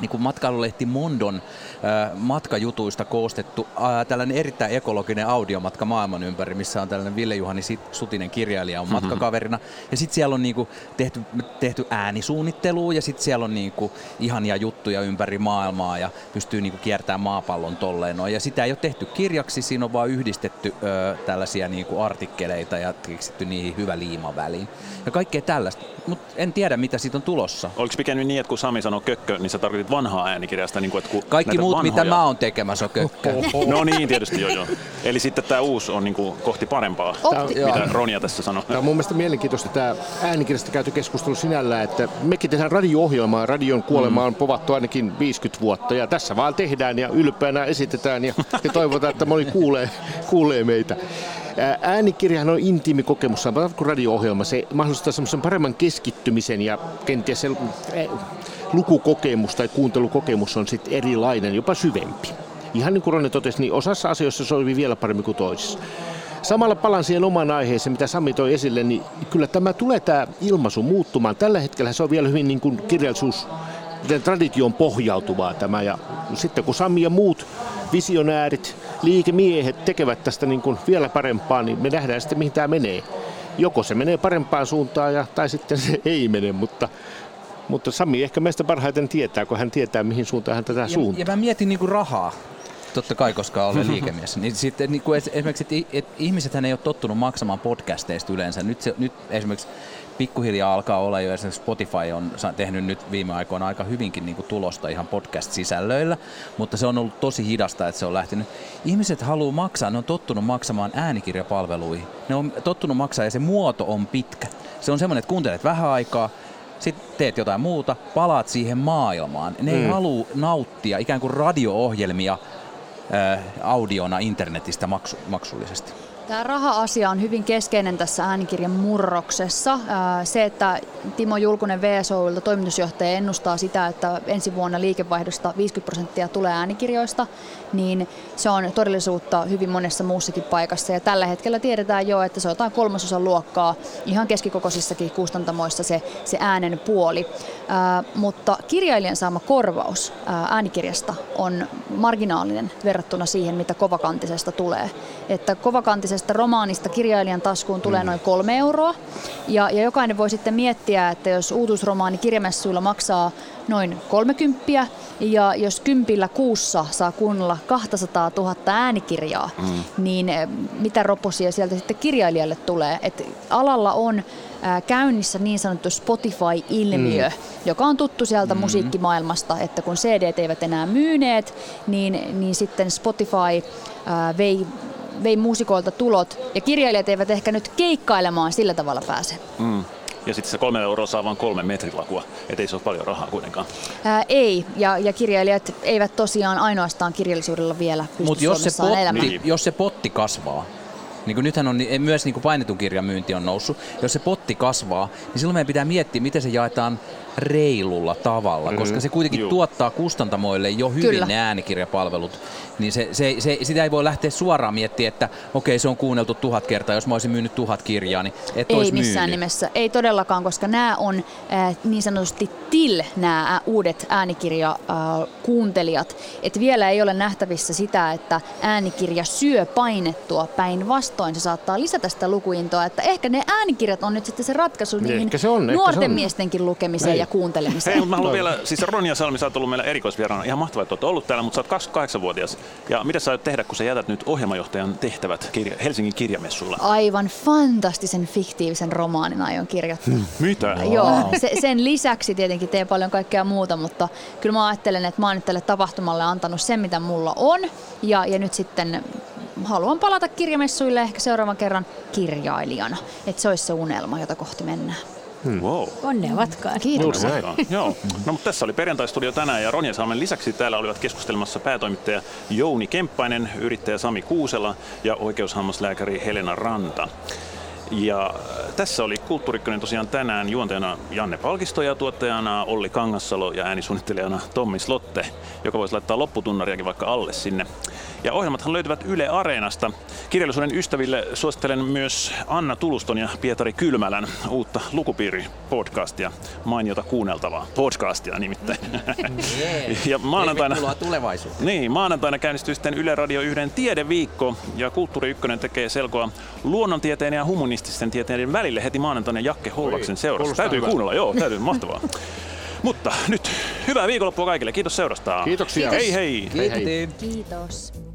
niin kuin matkailulehti Mondon äh, matkajutuista koostettu äh, tällainen erittäin ekologinen audiomatka maailman ympäri, missä on tällainen Ville-Juhani Sutinen kirjailija on mhm. matkakaverina. Mm-hmm. Ja sitten siellä on niinku tehty, tehty äänisuunnittelua ja sitten siellä on niinku ihania juttuja ympäri maailmaa ja pystyy niinku kiertämään maapallon tolleen. Ja sitä ei ole tehty kirjaksi, siinä on vaan yhdistetty ö, tällaisia niinku artikkeleita ja keksitty niihin hyvä liima väliin. Ja kaikkea tällaista. Mutta en tiedä, mitä siitä on tulossa. Oliko pikemmin niin, että kun Sami sanoi kökkö, niin sä tarkoitit vanhaa äänikirjasta? Niin kuin, että kun Kaikki muut, vanhoja... mitä mä oon tekemässä, on kökkö. no niin, tietysti joo, joo. Eli sitten tämä uusi on niin kuin kohti parempaa, Opti- mitä joo. Ronja tässä sanoi. Tämä on mun mielestä mielenkiintoista tämä äänikirjasta käyty keskustelu sinällään, että mekin tehdään radio-ohjelmaa. Radion kuolema on povattu ainakin 50 vuotta ja tässä vaan tehdään ja ylpeänä esitetään ja, ja toivotaan, että moni kuulee, kuulee meitä. Äänikirjahan on intiimi kokemus, sama kuin radio-ohjelma. Se mahdollistaa semmoisen paremman keskittymisen ja kenties se lukukokemus tai kuuntelukokemus on sitten erilainen, jopa syvempi. Ihan niin kuin Ronne totesi, niin osassa asioissa soivi vielä paremmin kuin toisissa. Samalla palan siihen omaan aiheeseen, mitä Sami toi esille, niin kyllä tämä tulee tämä ilmaisu muuttumaan. Tällä hetkellä se on vielä hyvin niin kuin kirjallisuus, traditioon pohjautuvaa tämä. Ja sitten kun Sami ja muut visionäärit, liikemiehet tekevät tästä niin kuin vielä parempaa, niin me nähdään sitten mihin tämä menee. Joko se menee parempaan suuntaan ja, tai sitten se ei mene, mutta mutta Sami ehkä meistä parhaiten tietää, kun hän tietää, mihin suuntaan hän tätä suuntaa. Ja mä mietin niin kuin rahaa, totta kai, koska olen liikemies. Niin sitten niin kuin esimerkiksi, että, että ihmiset ei ole tottunut maksamaan podcasteista yleensä. Nyt, se, nyt esimerkiksi pikkuhiljaa alkaa olla jo esimerkiksi Spotify on tehnyt nyt viime aikoina aika hyvinkin niin kuin tulosta ihan podcast-sisällöillä, mutta se on ollut tosi hidasta, että se on lähtenyt. Ihmiset haluaa maksaa, ne on tottunut maksamaan äänikirjapalveluihin. Ne on tottunut maksaa ja se muoto on pitkä. Se on semmoinen, että kuuntelet vähän aikaa, sitten teet jotain muuta, palaat siihen maailmaan. Ne mm. ei halua nauttia ikään kuin radio-ohjelmia äh, audiona internetistä maksu, maksullisesti. Tämä raha-asia on hyvin keskeinen tässä äänikirjan murroksessa. Se, että Timo Julkunen VSOilta toimitusjohtaja ennustaa sitä, että ensi vuonna liikevaihdosta 50 prosenttia tulee äänikirjoista, niin se on todellisuutta hyvin monessa muussakin paikassa. Ja tällä hetkellä tiedetään jo, että se on jotain kolmasosan luokkaa ihan keskikokoisissakin kustantamoissa se, se äänen puoli. Ää, mutta kirjailijan saama korvaus ää, äänikirjasta on marginaalinen verrattuna siihen, mitä kovakantisesta tulee. Että kovakantisesta romaanista kirjailijan taskuun tulee mm. noin kolme euroa. Ja, ja jokainen voi sitten miettiä, että jos uutuusromaani kirjamessuilla maksaa noin 30 ja jos kympillä kuussa saa kuunnella 200 000 äänikirjaa, mm. niin eh, mitä roposia sieltä sitten kirjailijalle tulee? Et alalla on käynnissä niin sanottu Spotify-ilmiö, mm. joka on tuttu sieltä mm. musiikkimaailmasta, että kun CD eivät enää myyneet, niin, niin sitten Spotify ää, vei vei muusikoilta tulot, ja kirjailijat eivät ehkä nyt keikkailemaan sillä tavalla pääse. Mm. Ja sitten se kolme euroa saa vain kolme metrilakua, ettei se ole paljon rahaa kuitenkaan. Ää, ei, ja, ja kirjailijat eivät tosiaan ainoastaan kirjallisuudella vielä pysty Mut jos se, potti, niin. jos se potti kasvaa, niin kuin nythän on myös niin kuin painetun kirjan myynti on noussut. Jos se potti kasvaa, niin silloin meidän pitää miettiä, miten se jaetaan reilulla tavalla, mm-hmm. koska se kuitenkin Juu. tuottaa kustantamoille jo hyvin Kyllä. ne äänikirjapalvelut. Niin se, se, se, sitä ei voi lähteä suoraan miettimään, että okei se on kuunneltu tuhat kertaa, jos mä olisin myynyt tuhat kirjaa, niin et Ei missään myynyt. nimessä, ei todellakaan, koska nämä on äh, niin sanotusti till, nämä uudet äänikirjakuuntelijat. Äh, että vielä ei ole nähtävissä sitä, että äänikirja syö painettua päinvastoin. Se saattaa lisätä sitä lukuintoa, että ehkä ne äänikirjat on nyt sitten se ratkaisu niin, niihin se on, nuorten se on. miestenkin lukemiseen niin. ja kuuntelemiseen. Hei, mä haluan vielä, siis Ronja Salmi, sä oot ollut meillä erikoisvieraana. Ihan mahtavaa, että oot ollut täällä, mutta sä oot 28-vuotias. Ja mitä sä aiot tehdä, kun sä jätät nyt ohjelmajohtajan tehtävät kirja, Helsingin kirjamessulla? Aivan fantastisen fiktiivisen romaanin aion kirjoittaa. Hmm, mitä? Wow. Joo, se, sen lisäksi tietenkin teen paljon kaikkea muuta, mutta kyllä mä ajattelen, että mä oon tälle tapahtumalle antanut sen, mitä mulla on. Ja, ja nyt sitten haluan palata kirjamessuille ehkä seuraavan kerran kirjailijana. Että se olisi se unelma, jota kohti mennään. Hmm. Wow. Onnea matkaan. Kiitos. Joo. No, mutta tässä oli perjantaistudio tänään ja Ronja Saamen lisäksi täällä olivat keskustelemassa päätoimittaja Jouni Kemppainen, yrittäjä Sami Kuusela ja oikeushammaslääkäri Helena Ranta. Ja äh, tässä oli Kulttuurikkonen tosiaan tänään juontajana Janne Palkisto ja tuottajana Olli Kangassalo ja äänisuunnittelijana Tommi Slotte, joka voisi laittaa lopputunnariakin vaikka alle sinne. Ja ohjelmathan löytyvät Yle Areenasta. Kirjallisuuden ystäville suosittelen myös Anna Tuluston ja Pietari Kylmälän uutta lukupiiri-podcastia. Mainiota kuunneltavaa podcastia nimittäin. Yeah. ja maanantaina. Niin, maanantaina käynnistyy sitten Yle Radio yhden tiedeviikko ja Kulttuuri Ykkönen tekee selkoa luonnontieteen ja humanististen tieteiden välille heti maanantaina Jakke Hollaksen seurassa. Täytyy hyvä. kuunnella, joo, täytyy, mahtavaa. Mutta nyt hyvää viikonloppua kaikille. Kiitos seurasta. Kiitoksia. Kiitos. Hei hei. Kiitos. Kiitos.